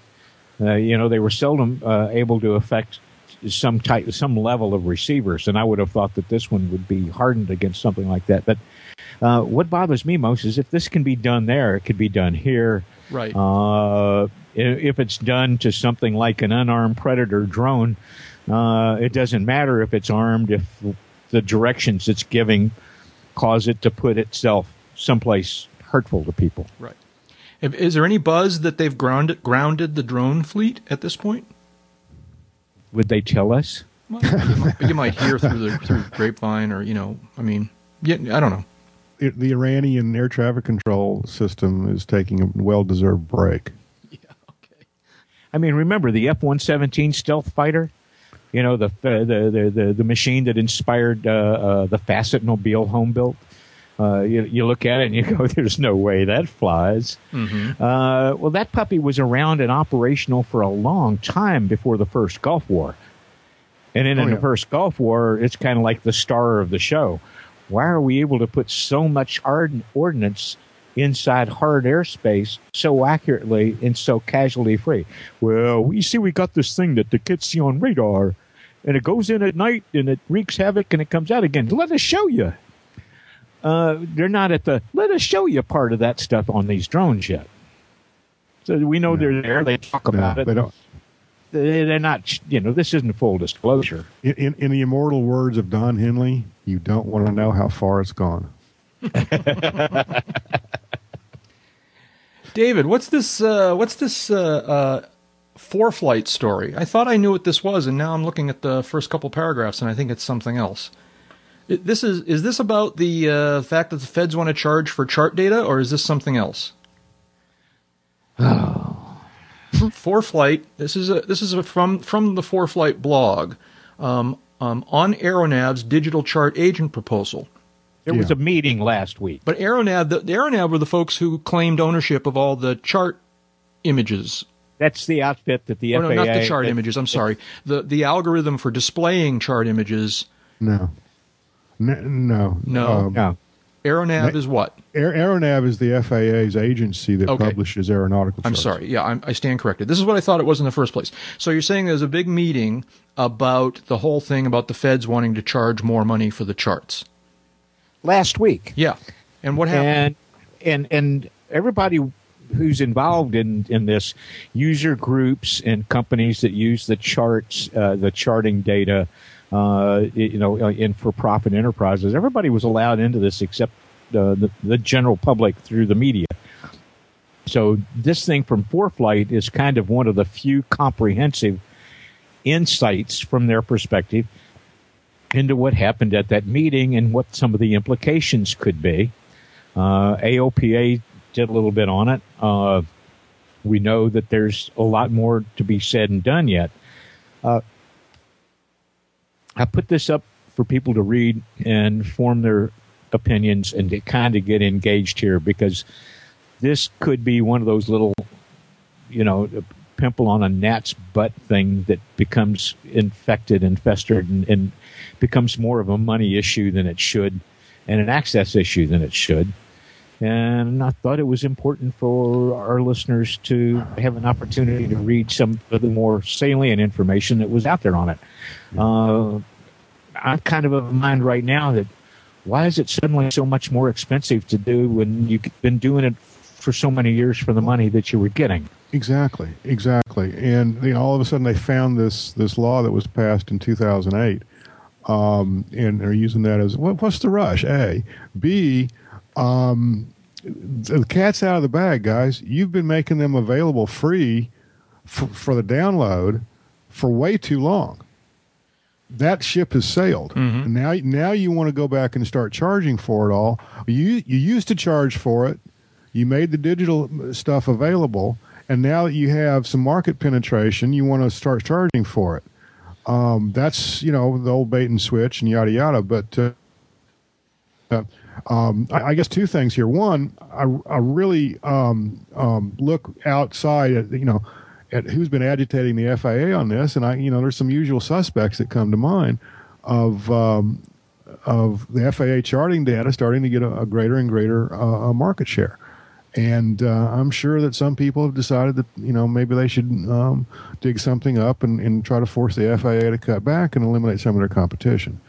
Uh, you know, they were seldom uh, able to affect some type, some level of receivers, and I would have thought that this one would be hardened against something like that. But uh, what bothers me most is if this can be done there, it could be done here. right. Uh, if it's done to something like an unarmed predator drone, uh, it doesn't matter if it's armed if the directions it's giving cause it to put itself someplace hurtful to people. right. If- Is there any buzz that they've grounded grounded the drone fleet at this point? Would they tell us? Well, you, might, you might hear through the through grapevine, or you know, I mean, yeah, I don't know. It, the Iranian air traffic control system is taking a well deserved break. Yeah, okay. I mean, remember the F one seventeen stealth fighter? You know the the the the, the machine that inspired uh, uh, the Facetmobile home built. Uh, you, you look at it and you go, *laughs* "There's no way that flies." Uh, well, that puppy was around and operational for a long time before the first Gulf War. And then Oh, in yeah. the first Gulf War, it's kind of like the star of the show. Why are we able to put so much ard- ordnance inside hard airspace so accurately and so casualty free? Well, we see we got this thing that the kids see on radar, and it goes in at night and it wreaks havoc and it comes out again. Let us show you. Uh, they're not at the let us show you part of that stuff on these drones yet. So we know they're there. They talk No, about it. they don't. They- They're not. You know, this isn't full disclosure. In, in, in the immortal words of Don Henley, you don't want to know how far it's gone. *laughs* David, what's this? Uh, what's this? Uh, uh, ForeFlight story. I thought I knew what this was, and now I'm looking at the first couple paragraphs, and I think it's something else. It, this is is this about the uh, fact that the feds want to charge for chart data, or is this something else? *sighs* ForeFlight. This is a, this is a, from from the ForeFlight blog um, um, on Aeronav's digital chart agent proposal. There was a meeting last week. But Aeronav, the, the Aeronav were the folks who claimed ownership of all the chart images. That's the outfit that the Oh, no, not the chart that- images. I'm sorry. The the algorithm for displaying chart images. No. N- no. No. Um, No, Aeronav Ma- is what? Aer- Aeronav is the FAA's agency that Okay. publishes aeronautical I'm charts. sorry. Yeah, I'm, I stand corrected. This is what I thought it was in the first place. So you're saying there's a big meeting about the whole thing about the feds wanting to charge more money for the charts. last week. Yeah. And what happened? and and and everybody who's involved in in this user groups and companies that use the charts uh, the charting data uh, you know in for profit enterprises everybody was allowed into this except uh, the the general public through the media so this thing from ForeFlight is kind of one of the few comprehensive insights from their perspective into what happened at that meeting and what some of the implications could be. Uh, AOPA did a little bit on it. Uh, we know that there's a lot more to be said and done yet. Uh, I put this up for people to read and form their opinions and to kind of get engaged here because this could be one of those little, you know, pimple on a gnat's butt thing that becomes infected and festered and, and becomes more of a money issue than it should and an access issue than it should. And I thought it was important for our listeners to have an opportunity to read some of the more salient information that was out there on it. Uh, I'm kind of of mind right now that why is it suddenly so much more expensive to do when you've been doing it for so many years for the money that you were getting? Exactly, exactly. And you know, all of a sudden they found this this law that was passed in 2008, um, and they're using that as what, what's the rush? A, B. Um, the cat's out of the bag, guys. You've been making them available free for, for the download for way too long. That ship has sailed. Now, now you want to go back and start charging for it all. You you used to charge for it. You made the digital stuff available, and now that you have some market penetration, you want to start charging for it. Um, that's you know the old bait and switch and yada yada. But uh, uh, um, I, I guess two things here. One, I, I really um, um, look outside at you know at who's been agitating the FAA on this, and I you know there's some usual suspects that come to mind of um, of the FAA charting data starting to get a, a greater and greater uh, market share. And uh, I'm sure that some people have decided that you know maybe they should um, dig something up and, and try to force the FAA to cut back and eliminate some of their competition.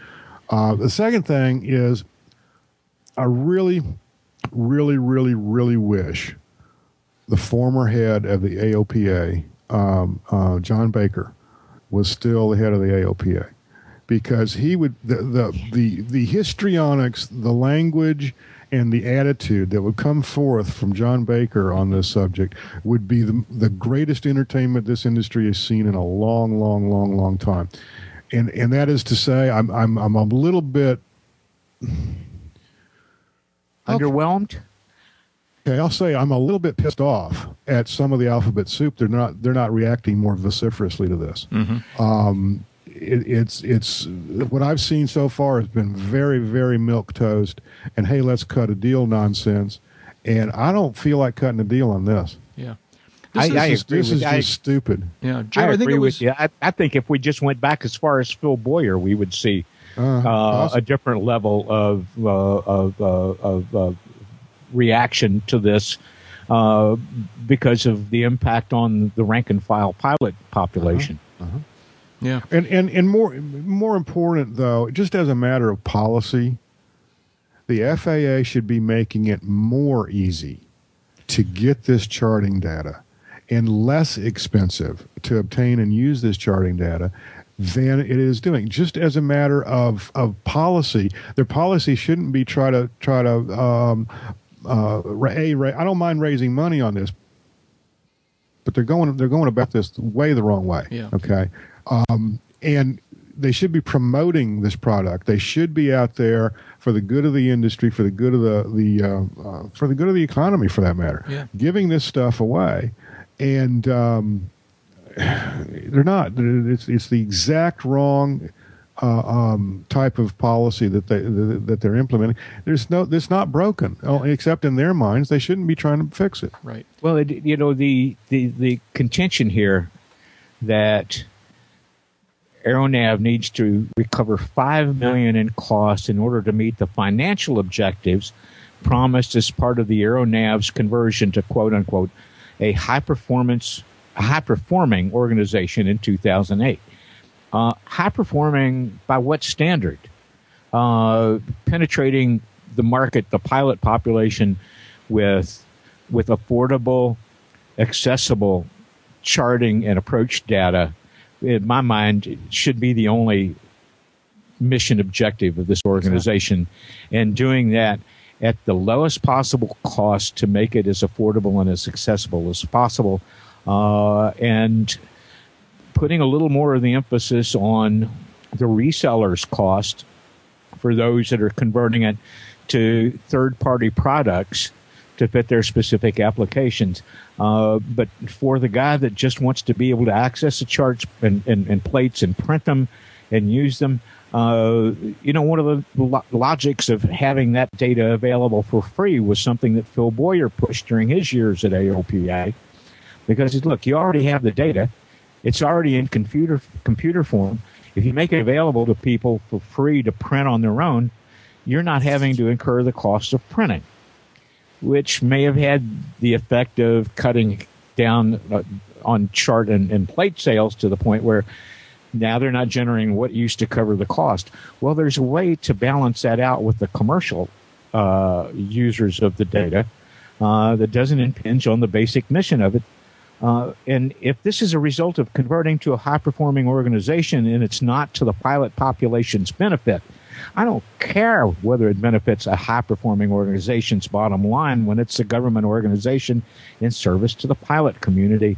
Uh, the second thing is, I really, really, really, really wish the former head of the AOPA, um, uh, John Baker, was still the head of the AOPA because he would the the the, the histrionics, the language, and the attitude that would come forth from John Baker on this subject would be the the greatest entertainment this industry has seen in a long, long, long, long time. And and that is to say, I'm I'm I'm a little bit Underwhelmed? Okay, I'll say I'm a little bit pissed off at some of the alphabet soup. They're not they're not reacting more vociferously to this. Um, it, it's it's what I've seen so far has been very very milk toast and hey let's cut a deal nonsense, and I don't feel like cutting a deal on this. Yeah. I, This I is, agree This with is I, just stupid. yeah, Joe, I I, think agree it was with you. I, I think if we just went back as far as Phil Boyer, we would see Uh, uh, a different level of uh, of, uh, of uh, reaction to this uh, because of the impact on the rank and file pilot population. yeah. And and and more more important though, just as a matter of policy, the FAA should be making it more easy to get this charting data and less expensive to obtain and use this charting data than it is doing. Just as a matter of of policy, their policy shouldn't be try to try to um, uh, ra- a, ra- I don't mind raising money on this, but they're going they're going about this way the wrong way. Yeah. Okay. Um, and they should be promoting this product. They should be out there for the good of the industry, for the good of the the uh, uh, for the good of the economy, for that matter. Yeah. Giving this stuff away, and um, they're not. It's it's the exact wrong uh, um, type of policy that they that they're implementing. There's no. It's not broken, oh, except in their minds. They shouldn't be trying to fix it. Right. Well, it, you know the, the the contention here that Aeronav needs to recover five million in costs in order to meet the financial objectives promised as part of the Aeronav's conversion to quote unquote a high performance, a high performing organization in 2008. Uh, high performing by what standard? Uh, penetrating the market, the pilot population, with with affordable, accessible charting and approach data, in my mind, should be the only mission objective of this organization. And doing that at the lowest possible cost to make it as affordable and as accessible as possible. Uh, and putting a little more of the emphasis on the reseller's cost for those that are converting it to third party products to fit their specific applications. Uh, but for the guy that just wants to be able to access the charts and, and, and plates and print them and use them, uh, you know, one of the lo- logics of having that data available for free was something that Phil Boyer pushed during his years at AOPA. Because look, you already have the data, it's already in computer computer form. If you make it available to people for free to print on their own, you're not having to incur the cost of printing. which may have had the effect of cutting down uh, on chart and, and plate sales to the point where now they're not generating what used to cover the cost. Well, there's a way to balance that out with the commercial uh, users of the data uh, that doesn't impinge on the basic mission of it. Uh, and if this is a result of converting to a high performing organization and it's not to the pilot population's benefit, I don't care whether it benefits a high performing organization's bottom line when it's a government organization in service to the pilot community.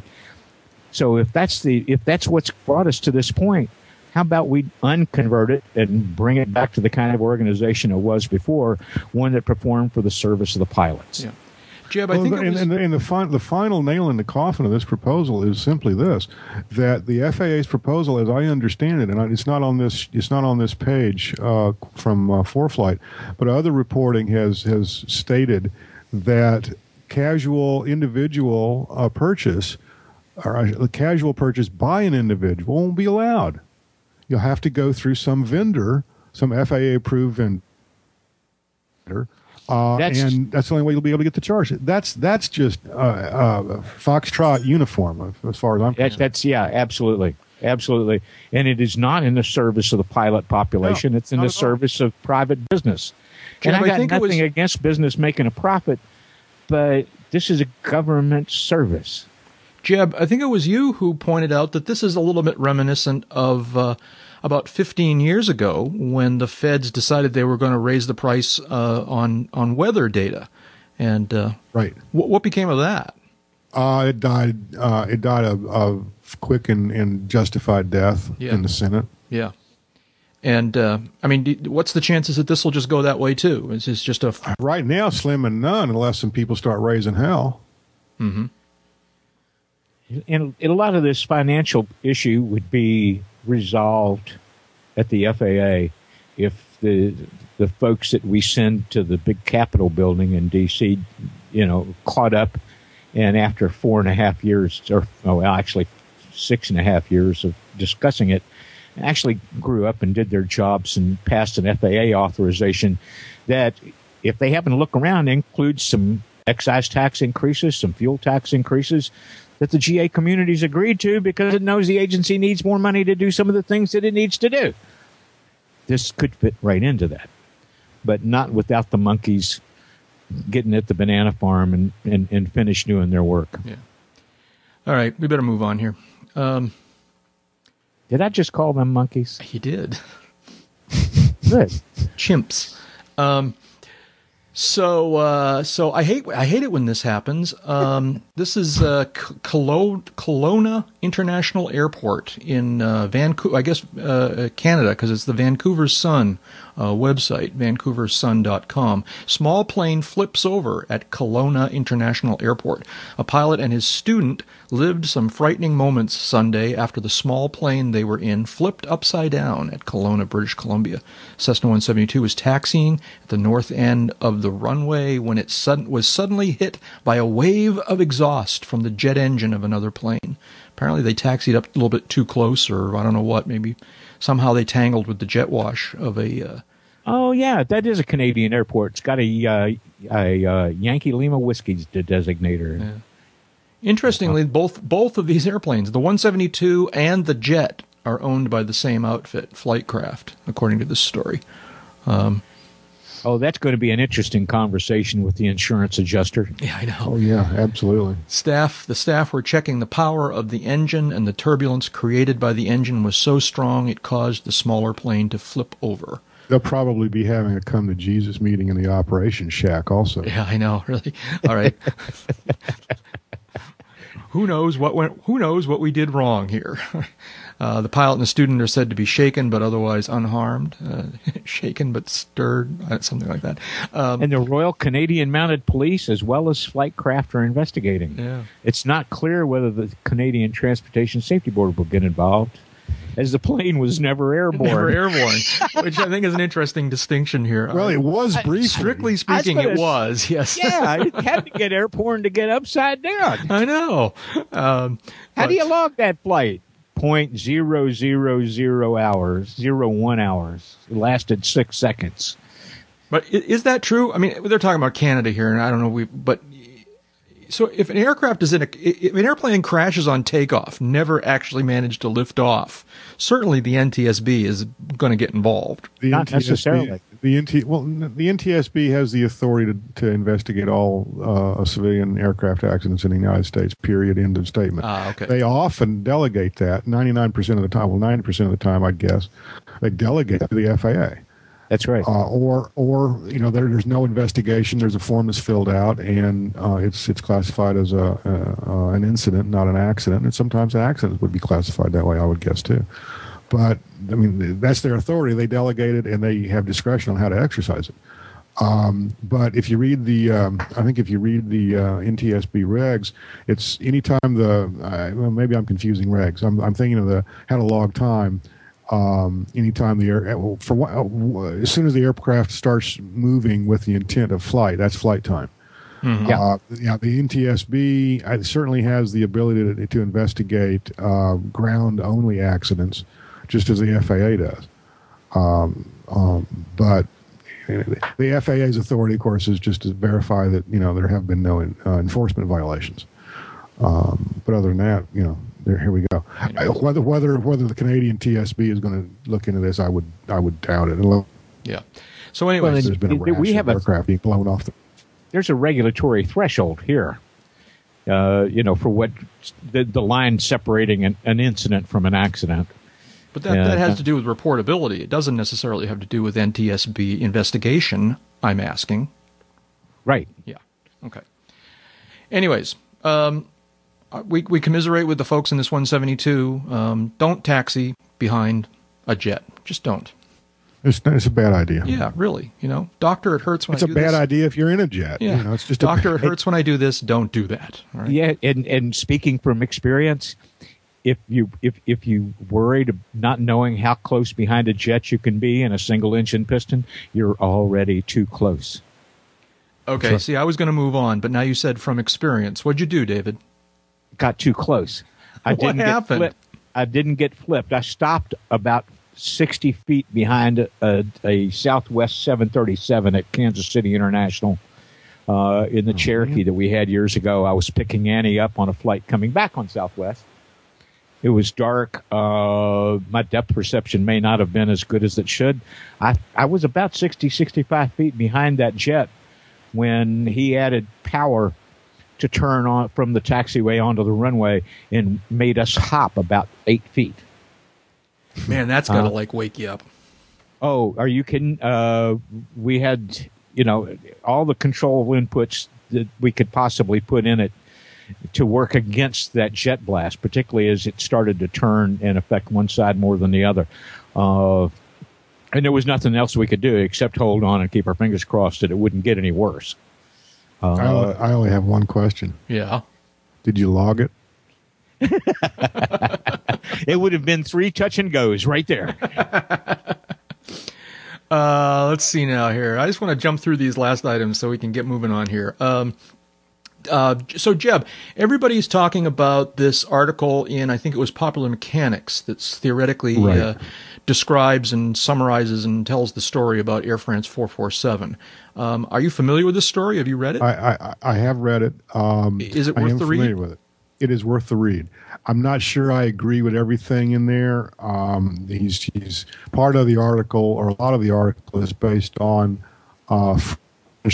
So if that's the if that's what's brought us to this point, how about we unconvert it and bring it back to the kind of organization it was before, one that performed for the service of the pilots? Yeah. Jeb, I Well, think it was, and the, and the, fin- the final nail in the coffin of this proposal is simply this: that the FAA's proposal, as I understand it, and it's not on this it's not on this page uh, from uh, ForeFlight, but other reporting has has stated that casual individual uh, purchase or uh, casual purchase by an individual won't be allowed. You'll have to go through some vendor, some FAA approved vendor. Uh, That's- and that's the only way you'll be able to get the charge. That's that's just uh, uh, foxtrot uniform as far as I'm That, concerned. that's yeah, absolutely, absolutely, and it is not in the service of the pilot population. No, it's in the at all. service of private business. Jim, and I I got think it nothing was- against business making a profit, but this is a government service. Jeb, I think it was you who pointed out that this is a little bit reminiscent of uh, about 15 years ago when the feds decided they were going to raise the price uh, on on weather data, and uh, right. what, what became of that? Uh, it died. Uh, it died a, a quick and, and justified death Yeah. in the Senate. Yeah. And uh, I mean, do- what's the chances that this will just go that way too? Is this just a Right now, slim and none, unless some people start raising hell. Mm hmm. And a lot of this financial issue would be resolved at the FAA if the the folks that we send to the big Capitol building in D.C. you know caught up, and after four and a half years, or oh, actually six and a half years of discussing it, actually grew up and did their jobs and passed an FAA authorization that if they happen to look around includes some excise tax increases, some fuel tax increases that the GA community's agreed to because it knows the agency needs more money to do some of the things that it needs to do. This could fit right into that, but not without the monkeys getting at the banana farm and, and, and finish doing their work. Yeah. All right? We better move on here. Um, Did I just call them monkeys? he did *laughs* Good. chimps. Um, so uh, so I hate I hate it when this happens. Um, *laughs* this is uh, Colo- International Airport in uh, Vancouver, I guess uh, Canada, because it's the Vancouver Sun uh, website, vancouversun.com. Small plane flips over at Kelowna International Airport. A pilot and his student lived some frightening moments Sunday after the small plane they were in flipped upside down at Kelowna, British Columbia. Cessna 172 was taxiing at the north end of the runway when it sudden, was suddenly hit by a wave of exhaust from the jet engine of another plane. Apparently, they taxied up a little bit too close, or I don't know what. Maybe somehow they tangled with the jet wash of a. Uh, Oh yeah, that is a Canadian airport. It's got a uh, a uh, Yankee Lima Whiskey's de- designator. Interestingly, both both of these airplanes, the 172 and the jet, are owned by the same outfit, Flightcraft, according to this story. Oh, that's going to be an interesting conversation with the insurance adjuster. Yeah, I know. Oh yeah, absolutely. Staff, the staff were checking the power of the engine, and the turbulence created by the engine was so strong it caused the smaller plane to flip over. They'll probably be having a come to Jesus meeting in the operations shack also. Yeah, I know. *laughs* Really. All right. *laughs* who knows what went? Who knows what we did wrong here? *laughs* Uh, the pilot and the student are said to be shaken but otherwise unharmed. Uh, *laughs* shaken but stirred, uh, something like that. Um, And the Royal Canadian Mounted Police, as well as Flightcraft, are investigating. Yeah. It's not clear whether the Canadian Transportation Safety Board will get involved, as the plane was never airborne. *laughs* Never airborne, *laughs* which I think is an interesting distinction here. Well, it was briefly. Strictly speaking, gonna it s- was. Yes. yeah, it had to get airborne to get upside down. I know. Um, How but- do you log that flight? Point zero zero zero hours, zero one hours. It lasted six seconds. But is that true? I mean, they're talking about Canada here, and I don't know. We but so if an aircraft is in a if an airplane crashes on takeoff, never actually managed to lift off, certainly the NTSB is going to get involved. The Not necessarily. The NT well, the NTSB has the authority to, to investigate all uh, civilian aircraft accidents in the United States. Period. End of statement. Ah, okay. They often delegate that. Ninety nine percent of the time, well, ninety percent of the time, I guess, they delegate to the FAA. That's right. Uh, or, or you know, there, there's no investigation. There's a form that's filled out, and uh, it's it's classified as a uh, an incident, not an accident. And sometimes an accident would be classified that way, I would guess too. But I mean, that's their authority. They delegate it, and they have discretion on how to exercise it. Um, but if you read the, um, I think if you read the uh, NTSB regs, it's anytime the, uh, well, maybe I'm confusing regs. I'm, I'm thinking of the how to log time. Um, anytime the air, for what, uh, as soon as the aircraft starts moving with the intent of flight, that's flight time. Yeah. Uh, yeah, the NTSB uh, certainly has the ability to, to investigate uh, ground only accidents, just as the FAA does. Um, um, but the FAA's authority, of course, is just to verify that you know there have been no uh, enforcement violations. Um, but other than that, you know, there here we go. I, whether whether whether the Canadian TSB is going to look into this, I would I would doubt it. Yeah. So anyways, there's been a we have of a- aircraft being blown off the There's a regulatory threshold here. Uh, you know, for what the, the line separating an, an incident from an accident. But that, Yeah, that has that- to do with reportability. It doesn't necessarily have to do with NTSB investigation, I'm asking. Right. Yeah. Okay. Anyways, um, uh, we, we commiserate with the folks in this 172. Um, don't taxi behind a jet. Just don't. It's, it's a bad idea. Yeah, really. You know, doctor, it hurts when It's I a do bad this. idea if you're in a jet. Yeah. You know, it's just a doctor, it bad- hurts when I do this. Don't do that. All right. Yeah, and and speaking from experience, if you if if you worried of not knowing how close behind a jet you can be in a single engine piston, you're already too close. Okay. See, I was going to move on, but now you said from experience. What'd you do, David? Got too close. I What didn't happened? get flipped. I didn't get flipped. I stopped about sixty feet behind a, a Southwest 737 at Kansas City International. Uh, in the Cherokee that we had years ago, I was picking Annie up on a flight coming back on Southwest. It was dark. Uh, my depth perception may not have been as good as it should. I, I was about 60, 65 feet behind that jet when he added power to turn on from the taxiway onto the runway and made us hop about eight feet. Man, that's got to Uh, like wake you up. Oh, are you kidding? Uh, we had, you know, all the control inputs that we could possibly put in it to work against that jet blast, particularly as it started to turn and affect one side more than the other. Uh, and there was nothing else we could do except hold on and keep our fingers crossed that it wouldn't get any worse. I, only, I only have one question. Yeah. Did you log it? *laughs* It would have been three touch and goes right there. *laughs* Uh, let's see now here. I just want to jump through these last items so we can get moving on here. Um, uh, so Jeb, everybody's talking about this article in I think it was Popular Mechanics that's theoretically Right. uh, describes and summarizes and tells the story about Air France 447. Um, are you familiar with this story? Have you read it? I, I, I have read it. Um, Is it worth the familiar read? With it. it is worth the read. I'm not sure I agree with everything in there. Um, he's, he's part of the article, or a lot of the article is based on uh,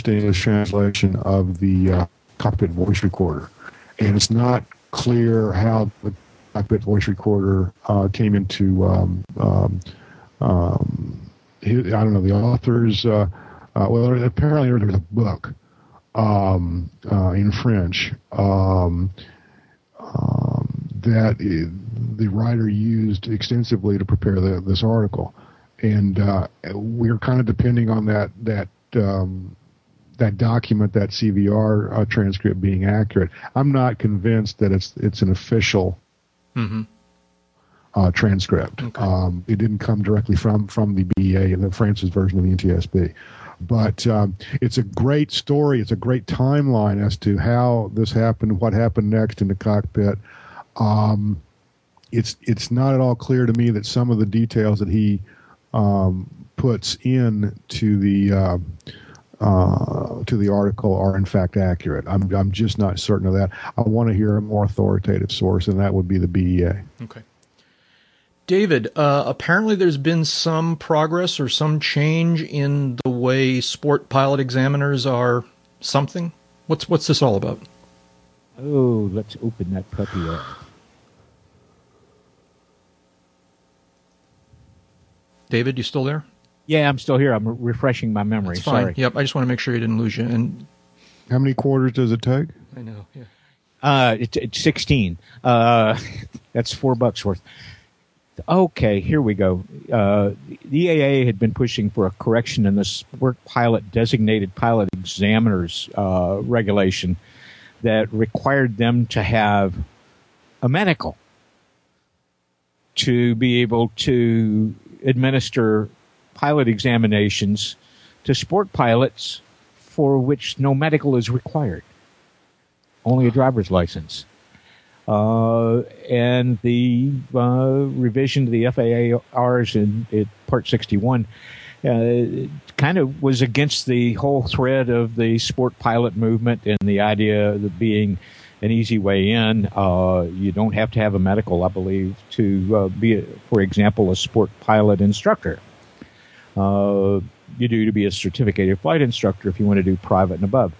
English translation of the uh, cockpit voice recorder, and it's not clear how the cockpit voice recorder uh, came into. Um, um, um, I don't know the authors. Uh, uh, well, apparently there's a book um, uh, in French um, um, that the writer used extensively to prepare the, this article, and uh, we're kind of depending on that that um, that document, that CVR uh, transcript being accurate. I'm not convinced that it's it's an official mm-hmm. uh, transcript. Okay. Um, it didn't come directly from from the BEA, the France's version of the NTSB. But um, it's a great story. It's a great timeline as to how this happened, what happened next in the cockpit. Um, it's it's not at all clear to me that some of the details that he um, puts in to the uh, uh, to the article are in fact accurate. I'm I'm just not certain of that. I want to hear a more authoritative source, and that would be the BEA. Okay. David, uh, apparently there's been some progress or some change in the way sport pilot examiners are something. What's what's this all about? Oh, let's open that puppy up. David, you still there? Yeah, I'm still here. I'm refreshing my memory. It's fine. Sorry. Yep. I just want to make sure you didn't lose you. And How many quarters does it take? I know. Yeah. Uh, it's, it's 16. Uh, *laughs* that's four bucks worth. Okay, here we go. Uh, the EAA had been pushing for a correction in the sport pilot designated pilot examiners uh, regulation that required them to have a medical to be able to administer pilot examinations to sport pilots for which no medical is required, only a driver's license. Uh, and the uh, revision to the FAARs in, in Part 61 uh, kind of was against the whole thread of the sport pilot movement and the idea of being an easy way in. Uh, you don't have to have a medical, I believe, to uh, be, a, for example, a sport pilot instructor. Uh, you do to be a certificated flight instructor if you want to do private and above.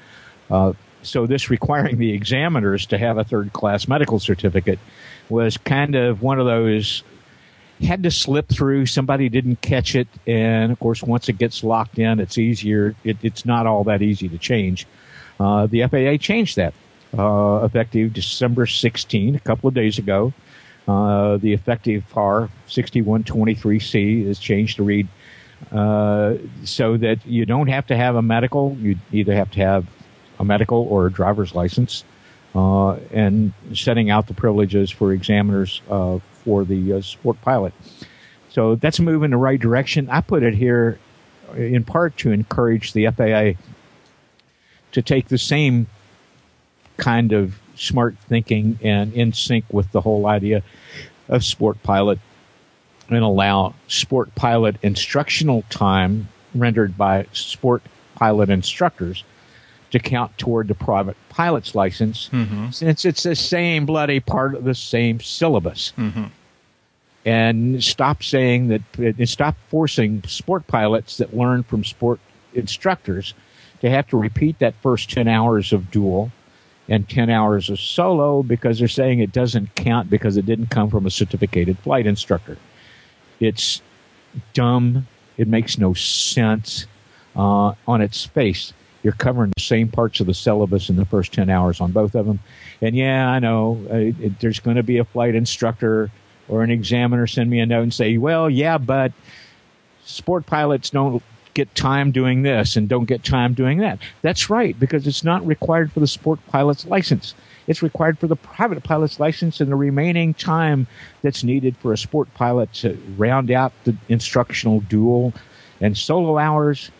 Uh, so this requiring the examiners to have a third class medical certificate was kind of one of those had to slip through somebody didn't catch it and of course once it gets locked in it's easier it, it's not all that easy to change uh, the faa changed that uh, effective december 16 a couple of days ago uh, the effective par 6123c is changed to read uh, so that you don't have to have a medical you either have to have a medical or a driver's license, uh, and setting out the privileges for examiners uh, for the uh, sport pilot. So that's a move in the right direction. I put it here in part to encourage the FAA to take the same kind of smart thinking and in sync with the whole idea of sport pilot and allow sport pilot instructional time rendered by sport pilot instructors to count toward the private pilot's license mm-hmm. since it's the same bloody part of the same syllabus. Mm-hmm. And stop saying that, and stop forcing sport pilots that learn from sport instructors to have to repeat that first 10 hours of dual and 10 hours of solo because they're saying it doesn't count because it didn't come from a certificated flight instructor. It's dumb. It makes no sense uh, on its face you're covering the same parts of the syllabus in the first 10 hours on both of them. And yeah, I know uh, it, there's going to be a flight instructor or an examiner send me a note and say, well, yeah, but sport pilots don't get time doing this and don't get time doing that. That's right, because it's not required for the sport pilot's license. It's required for the private pilot's license and the remaining time that's needed for a sport pilot to round out the instructional dual and solo hours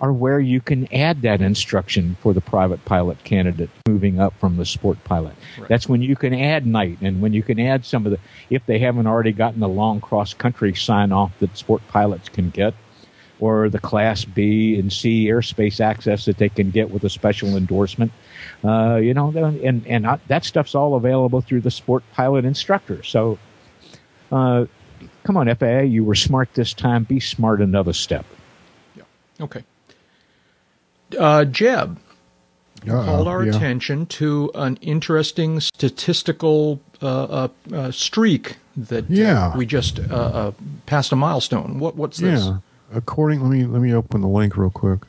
are where you can add that instruction for the private pilot candidate moving up from the sport pilot. Right. That's when you can add night and when you can add some of the, if they haven't already gotten the long cross country sign off that sport pilots can get, or the class B and C airspace access that they can get with a special endorsement. Uh, you know, and, and that stuff's all available through the sport pilot instructor. So, uh, come on, FAA, you were smart this time. Be smart another step. Yeah. Okay uh, Jeb Uh-oh, called our yeah. attention to an interesting statistical uh, uh, uh streak that yeah. we just uh, uh, passed a milestone. What what's this? Yeah. According, let me let me open the link real quick.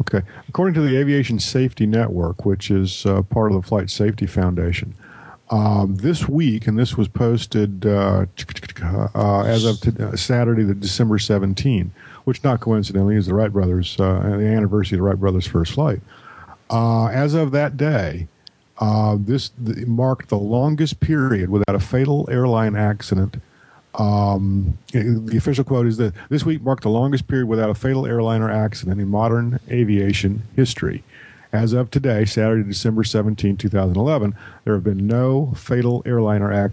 Okay, according to the Aviation Safety Network, which is part of the Flight Safety Foundation, um, this week, and this was posted uh, uh, as of t- Saturday, the December 17, which not coincidentally is the Wright brothers, uh, the anniversary of the Wright brothers' first flight. Uh, as of that day, uh, this th- marked the longest period without a fatal airline accident. Um, the official quote is that this week marked the longest period without a fatal airliner accident in modern aviation history. As of today, Saturday, December 17, 2011, there have been no fatal airliner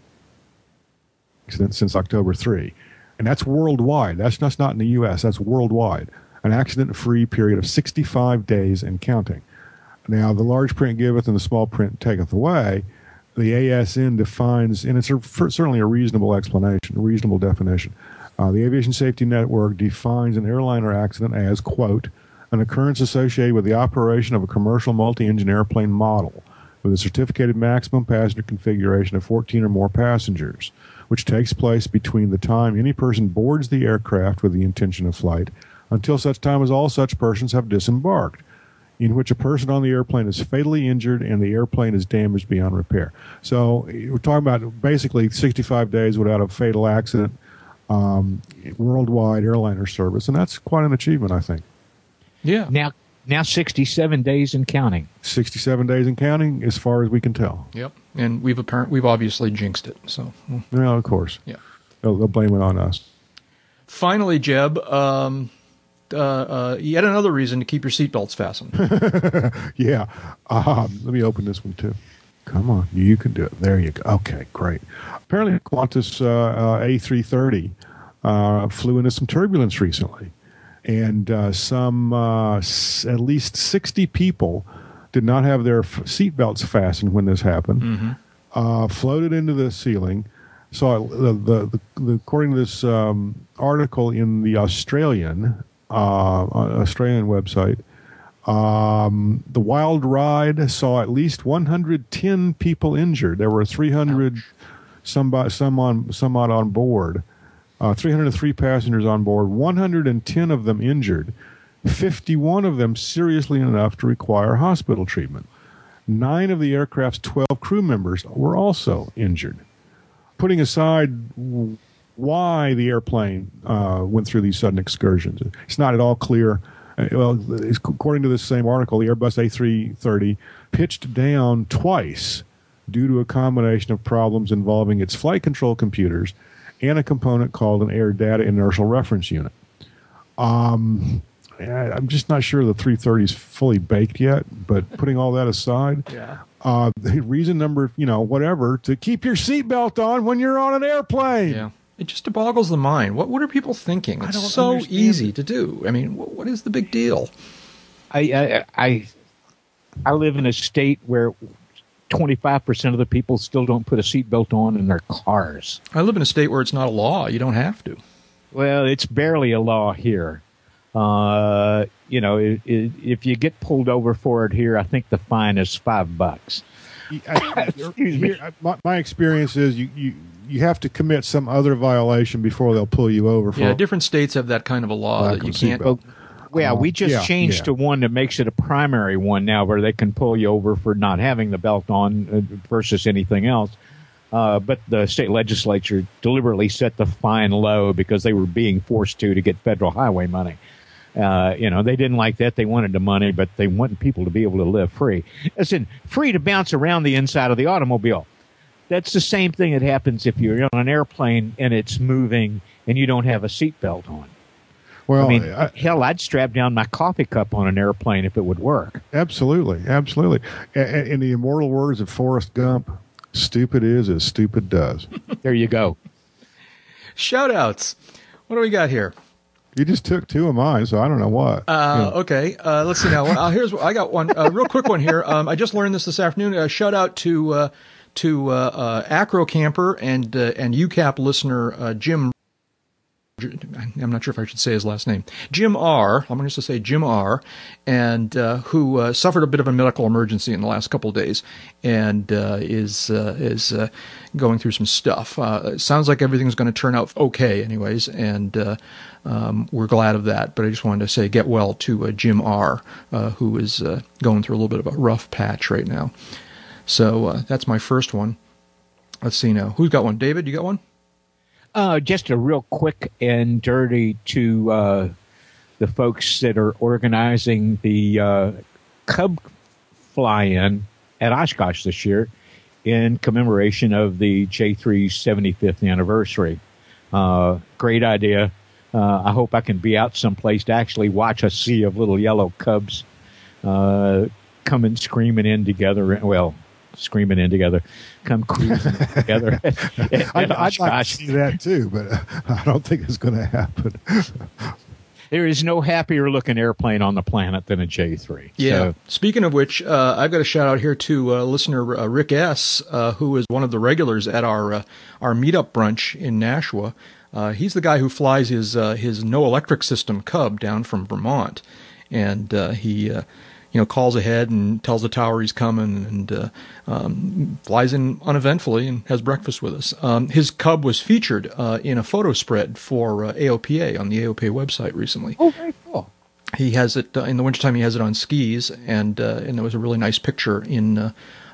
accidents since October 3. and that's worldwide. That's just not in the U.S. That's worldwide. An accident-free period of 65 days and counting. Now, the large print giveth and the small print taketh away. The ASN defines, and it's a, certainly a reasonable explanation, a reasonable definition. Uh, the Aviation Safety Network defines an airliner accident as, quote, an occurrence associated with the operation of a commercial multi-engine airplane model with a certificated maximum passenger configuration of 14 or more passengers, which takes place between the time any person boards the aircraft with the intention of flight until such time as all such persons have disembarked, in which a person on the airplane is fatally injured and the airplane is damaged beyond repair. So we're talking about basically 65 days without a fatal accident um, worldwide airliner service, and that's quite an achievement, I think. Yeah. Now, now 67 days and counting. 67 days and counting, as far as we can tell. Yep. And we've apparent we've obviously jinxed it. So. Yeah, of course. Yeah. They'll, they'll blame it on us. Finally, Jeb, um, uh, uh, yet another reason to keep your seatbelts fastened. *laughs* yeah. Um, let me open this one too. Come on, you can do it. There you go. Okay, great. Apparently, Qantas uh, uh, A330 uh, flew into some turbulence recently, and uh, some uh, s- at least 60 people did not have their f- seatbelts fastened when this happened. Uh, floated into the ceiling. So the, the, the, the according to this um, article in the Australian uh, Australian website. Um, the wild ride saw at least 110 people injured. There were 300 some, by, some on somewhat on board. Uh, 303 passengers on board. 110 of them injured. 51 of them seriously enough to require hospital treatment. Nine of the aircraft's 12 crew members were also injured. Putting aside why the airplane uh, went through these sudden excursions, it's not at all clear. Uh, well, according to this same article, the Airbus A330 pitched down twice due to a combination of problems involving its flight control computers and a component called an air data inertial reference unit. Um, I'm just not sure the 330 is fully baked yet, but putting all that aside, *laughs* yeah. uh, the reason number, you know, whatever, to keep your seatbelt on when you're on an airplane. Yeah. It just boggles the mind. What what are people thinking? It's so understand easy it. to do. I mean, wh- what is the big deal? I, I, I, I live in a state where 25% of the people still don't put a seatbelt on in their cars. I live in a state where it's not a law. You don't have to. Well, it's barely a law here. Uh, you know, i i if you get pulled over for it here, I think the fine is five bucks. I- *laughs* Excuse me. here- my, my experience is you, you, you have to commit some other violation before they'll pull you over for Yeah, different states have that kind of a law that you can't. seatbelt. Yeah, we just yeah, changed yeah. to one that makes it a primary one now, where they can pull you over for not having the belt on uh, versus anything else. Uh, but the state legislature deliberately set the fine low because they were being forced to to get federal highway money. Uh, you know, they didn't like that. They wanted the money, but they wanted people to be able to live free. Listen, free to bounce around the inside of the automobile. That's the same thing that happens if you're on an airplane and it's moving and you don't have a seatbelt on. Well, I mean, I- hell, I'd strap down my coffee cup on an airplane if it would work. absolutely, absolutely. A- a- In the immortal words of Forrest Gump, stupid is as stupid does. *laughs* There you go. Shout outs. What do we got here? You just took two of mine, so I don't know what. Uh, okay, uh, let's see now. Uh, here's I got one uh, real quick one here. Um, I just learned this this afternoon. Uh, shout out to uh, to uh, uh, Acro Camper and uh, and UCAP listener Jim. I'm not sure if I should say his last name. Jim R. I'm going to say Jim R. And who suffered a bit of a medical emergency in the last couple of days, and is is going through some stuff. Sounds like everything's going to turn out okay, anyways, and um, we're glad of that. But I just wanted to say get well to uh, Jim R. Uh, who is uh, going through a little bit of a rough patch right now. So uh, that's my first one. Let's see now. Who's got one? David, you got one? Uh, just a real quick and dirty to uh, the folks that are organizing the uh, Cub fly-in at Oshkosh this year in commemoration of the J3's 75th anniversary. Uh, great idea. Uh, I hope I can be out someplace to actually watch a sea of little yellow cubs uh, coming screaming in together. Well, screaming in together, come cruising *laughs* together. *laughs* And I'd, I'd like to see that too, but *laughs* I don't think it's going to happen. There is no happier looking airplane on the planet than a J three. Yeah. Speaking of which, uh, I've got a shout out here to uh, listener uh, Rick S, uh, who is one of the regulars at our uh, our meetup brunch in Nashua. Uh, he's the guy who flies his uh, his no electric system Cub down from Vermont, and uh, he. You know, calls ahead and tells the tower he's coming, and uh, um, flies in uneventfully and has breakfast with us. Um, his Cub was featured uh, in a photo spread for uh, AOPA on the AOPA website recently Oh, very cool. he has it uh, in the wintertime. He has it on skis, and uh, and there was a really nice picture in uh,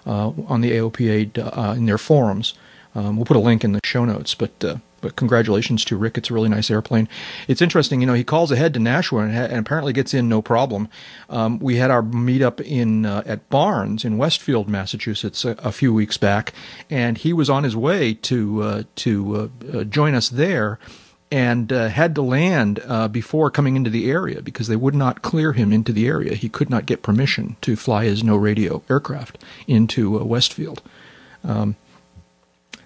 uh, on the AOPA uh, in their forums. Um, we'll put a link in the show notes, but uh, but congratulations to Rick. It's a really nice airplane. It's interesting, you know. He calls ahead to Nashua and, ha- and apparently gets in no problem. Um, we had our meetup in uh, at Barnes in Westfield, Massachusetts, a, a few weeks back, and he was on his way to uh, to uh, uh, join us there and uh, had to land uh, before coming into the area because they would not clear him into the area. He could not get permission to fly his no radio aircraft into uh, Westfield. Um,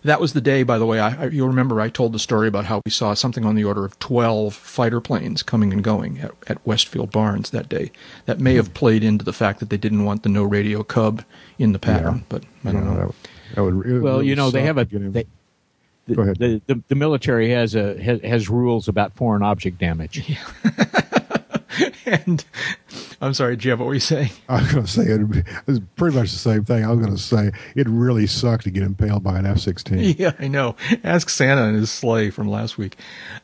that was the day, by the way. I, I, you'll remember I told the story about how we saw something on the order of 12 fighter planes coming and going at, at Westfield Barnes that day. That may have played into the fact that they didn't want the no radio Cub in the pattern, but I don't You know. That, would- that would Well, really you know, they have a to they, the, Go ahead. The, the the military has a has, has rules about foreign object damage. *laughs* and I'm sorry, Jeff, what were you saying? *laughs* I was going to say be, it's pretty much the same thing. I was going to say it really sucked to get impaled by an F sixteen. *laughs* Yeah, I know. Ask Santa and his sleigh from last week.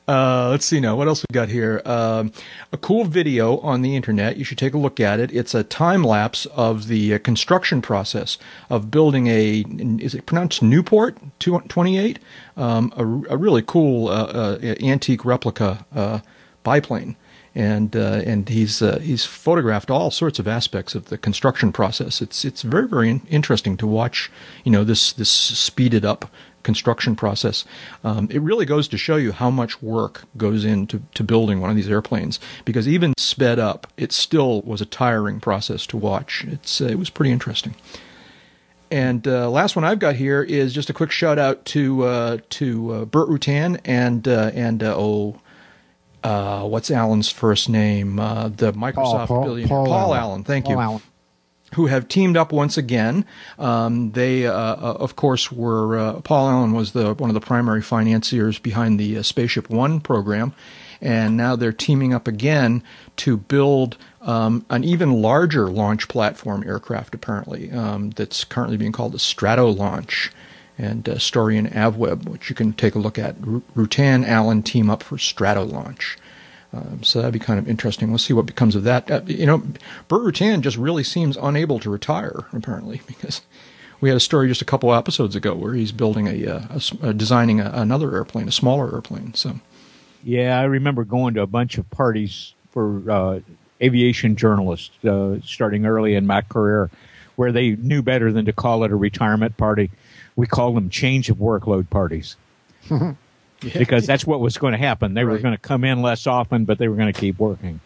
Uh, let's see now. What else we got here? Um, a cool video on the internet. You should take a look at it. It's a time lapse of the uh, construction process of building a. Is it pronounced Nieuport 28? Um, a, a really cool uh, uh, antique replica uh, biplane. And uh, and he's uh, he's photographed all sorts of aspects of the construction process. It's it's very very in- interesting to watch. You know this this speeded up construction process. Um, it really goes to show you how much work goes into to building one of these airplanes. Because even sped up, it still was a tiring process to watch. It's uh, it was pretty interesting. And uh, last one I've got here is just a quick shout out to uh, to uh, Burt Rutan and uh, and uh, oh. Uh, what's Allen's first name? Uh, the Microsoft Paul- billionaire Paul Paul Allen. Allen. Thank Paul you Allen. who have teamed up once again. Um, they, uh, uh, of course, were uh, Paul Allen was the one of the primary financiers behind the uh, SpaceShipOne program, and now they're teaming up again to build um, an even larger launch platform aircraft. Apparently, um, that's currently being called the Stratolaunch. And uh, story in AvWeb, which you can take a look at. Ru- Rutan Allen team up for Stratolaunch. Um, so that'd be kind of interesting. We'll see what becomes of that. Uh, you know, Burt Rutan just really seems unable to retire, apparently, *laughs* because we had a story just a couple episodes ago where he's building a, uh, a s- uh, designing a, another airplane, a smaller airplane. So Yeah, I remember going to a bunch of parties for uh, aviation journalists uh, starting early in my career, where they knew better than to call it a retirement party. We called them change of workload parties *laughs* because that's what was going to happen. They were going to come in less often, but they were going to keep working.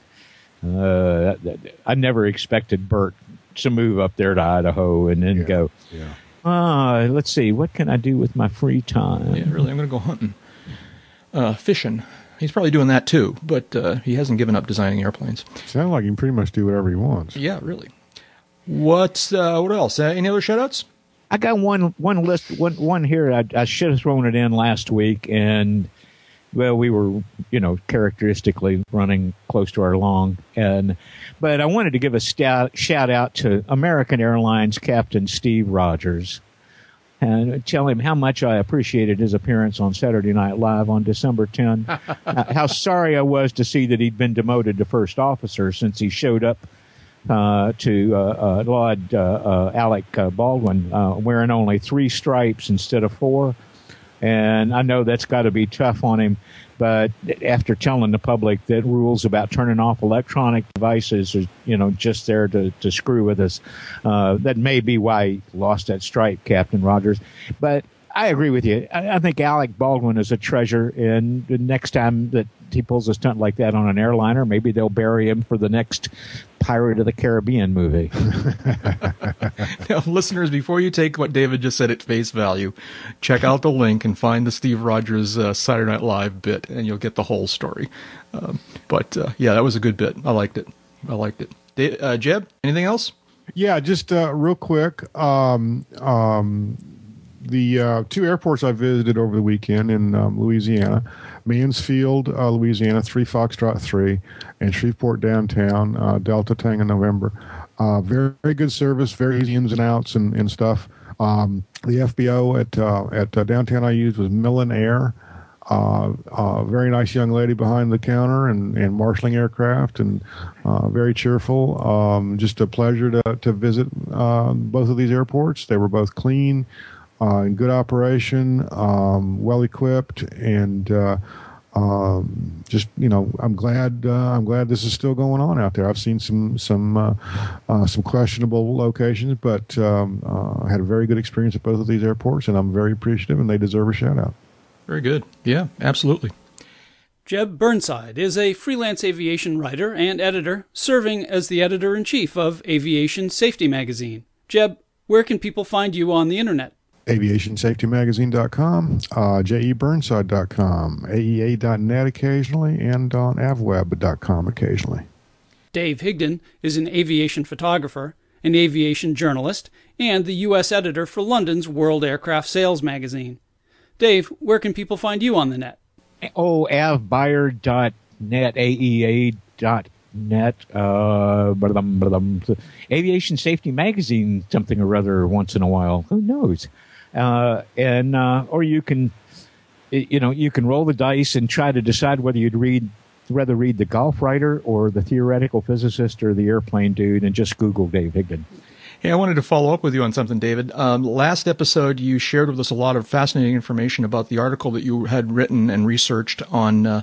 Uh, that- that- I never expected Burt to move up there to Idaho and then Yeah. go. Yeah. Ah, let's see, what can I do with my free time? yeah, really, I'm going to go hunting, uh, fishing. He's probably doing that too, but uh, he hasn't given up designing airplanes. Sounds like he can pretty much do whatever he wants. Yeah, really. What's uh, what else? Uh, any other shoutouts? I got one one list one one here. I, I should have thrown it in last week, and well, we were you know characteristically running close to our long, and but I wanted to give a stout, shout out to American Airlines Captain Steve Rogers. And tell him how much I appreciated his appearance on Saturday Night Live on December 10. *laughs* uh, how sorry I was to see that he'd been demoted to first officer since he showed up uh, to uh, uh, uh, uh, Alec uh, Baldwin uh, wearing only three stripes instead of four. And I know that's got to be tough on him. But after telling the public that rules about turning off electronic devices are, you know, just there to, to screw with us, uh, that may be why he lost that stripe, Captain Rogers. But I agree with you. I, I think Alec Baldwin is a treasure, and the next time that he pulls a stunt like that on an airliner, maybe they'll bury him for the next Pirate of the Caribbean movie. *laughs* Now, listeners, before you take what David just said at face value, check out the link and find the Steve Rogers uh, Saturday Night Live bit, and you'll get the whole story. Um, but uh, yeah, that was a good bit. I liked it. I liked it. Da- uh, Jeb, anything else? Yeah, just uh, real quick. Um, um, the uh, two airports I visited over the weekend in um, Louisiana, Mansfield, uh, Louisiana, three Foxtrot three, and Shreveport downtown, uh, Delta in November. Uh, very, very good service, very easy ins and outs and, and stuff. Um, the FBO at uh, at uh, downtown I used was Million Air. Uh, uh, very nice young lady behind the counter and, and marshaling aircraft and very cheerful. Um, just a pleasure to, to visit both of these airports. They were both clean, uh, in good operation, um, well equipped, and uh, um, just you know, I'm glad uh, I'm glad this is still going on out there. I've seen some some uh, uh, some questionable locations, but um, uh, I had a very good experience at both of these airports, and I'm very appreciative, and they deserve a shout out. Very good. Yeah, absolutely. Jeb Burnside is a freelance aviation writer and editor, serving as the editor in chief of Aviation Safety Magazine. Jeb, where can people find you on the internet? aviationsafetymagazine.com, uh, jeburnside.com, aea.net occasionally, and on avweb.com occasionally. Dave Higdon is an aviation photographer, an aviation journalist, and the U.S. editor for London's World Aircraft Sales magazine. Dave, where can people find you on the net? oh, avbuyer.net, aea.net, uh, blah, blah, blah, blah. Aviation Safety Magazine, something or other once in a while. Who knows? Uh, and, uh, or you can, you know, you can roll the dice and try to decide whether you'd read, rather read the golf writer or the theoretical physicist or the airplane dude and just Google Dave Higdon. Hey, I wanted to follow up with you on something, David. Um, last episode, you shared with us a lot of fascinating information about the article that you had written and researched on uh,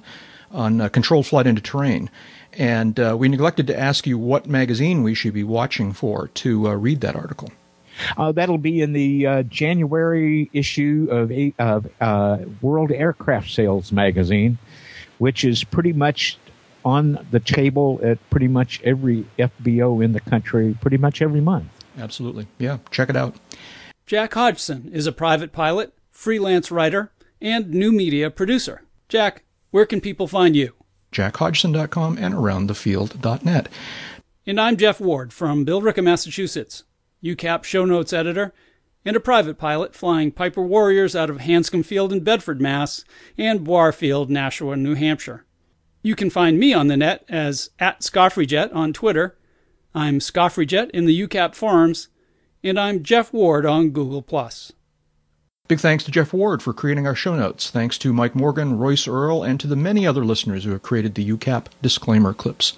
on uh, controlled flight into terrain, and uh, we neglected to ask you what magazine we should be watching for to uh, read that article. Uh, that'll be in the uh, January issue of, of uh, World Aircraft Sales magazine, which is pretty much on the table at pretty much every FBO in the country, pretty much every month. Absolutely, yeah. Check it out. Jack Hodgson is a private pilot, freelance writer, and new media producer. Jack, where can people find you? JackHodgson.com and AroundTheField.net. And I'm Jeff Ward from Billerica, Massachusetts, UCAP show notes editor, and a private pilot flying Piper Warriors out of Hanscom Field in Bedford, Mass, and Boire Field, Nashua, New Hampshire. You can find me on the net as at Scoffreyjet on Twitter. I'm Scoffreyjet in the UCAP forums, and I'm Jeff Ward on Google+. Big thanks to Jeff Ward for creating our show notes. Thanks to Mike Morgan, Royce Earl, and to the many other listeners who have created the UCAP disclaimer clips.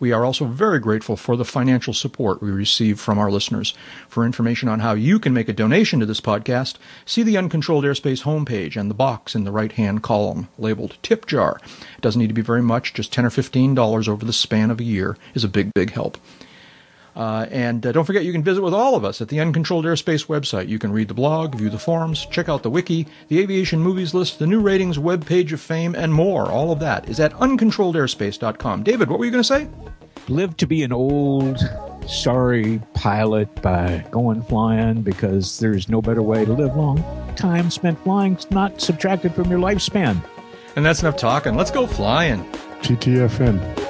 We are also very grateful for the financial support we receive from our listeners. For information on how you can make a donation to this podcast, see the Uncontrolled Airspace homepage and the box in the right hand column labeled Tip Jar. It doesn't need to be very much, just 10 or $15 over the span of a year is a big, big help. Uh, and uh, don't forget, you can visit with all of us at the Uncontrolled Airspace website. You can read the blog, view the forums, check out the wiki, the aviation movies list, the new ratings, web page of fame, and more. All of that is at uncontrolledairspace.com. David, what were you going to say? Live to be an old, sorry pilot by going flying because there's no better way to live long. Time spent flying is not subtracted from your lifespan. And that's enough talking. Let's go flying. TTFN.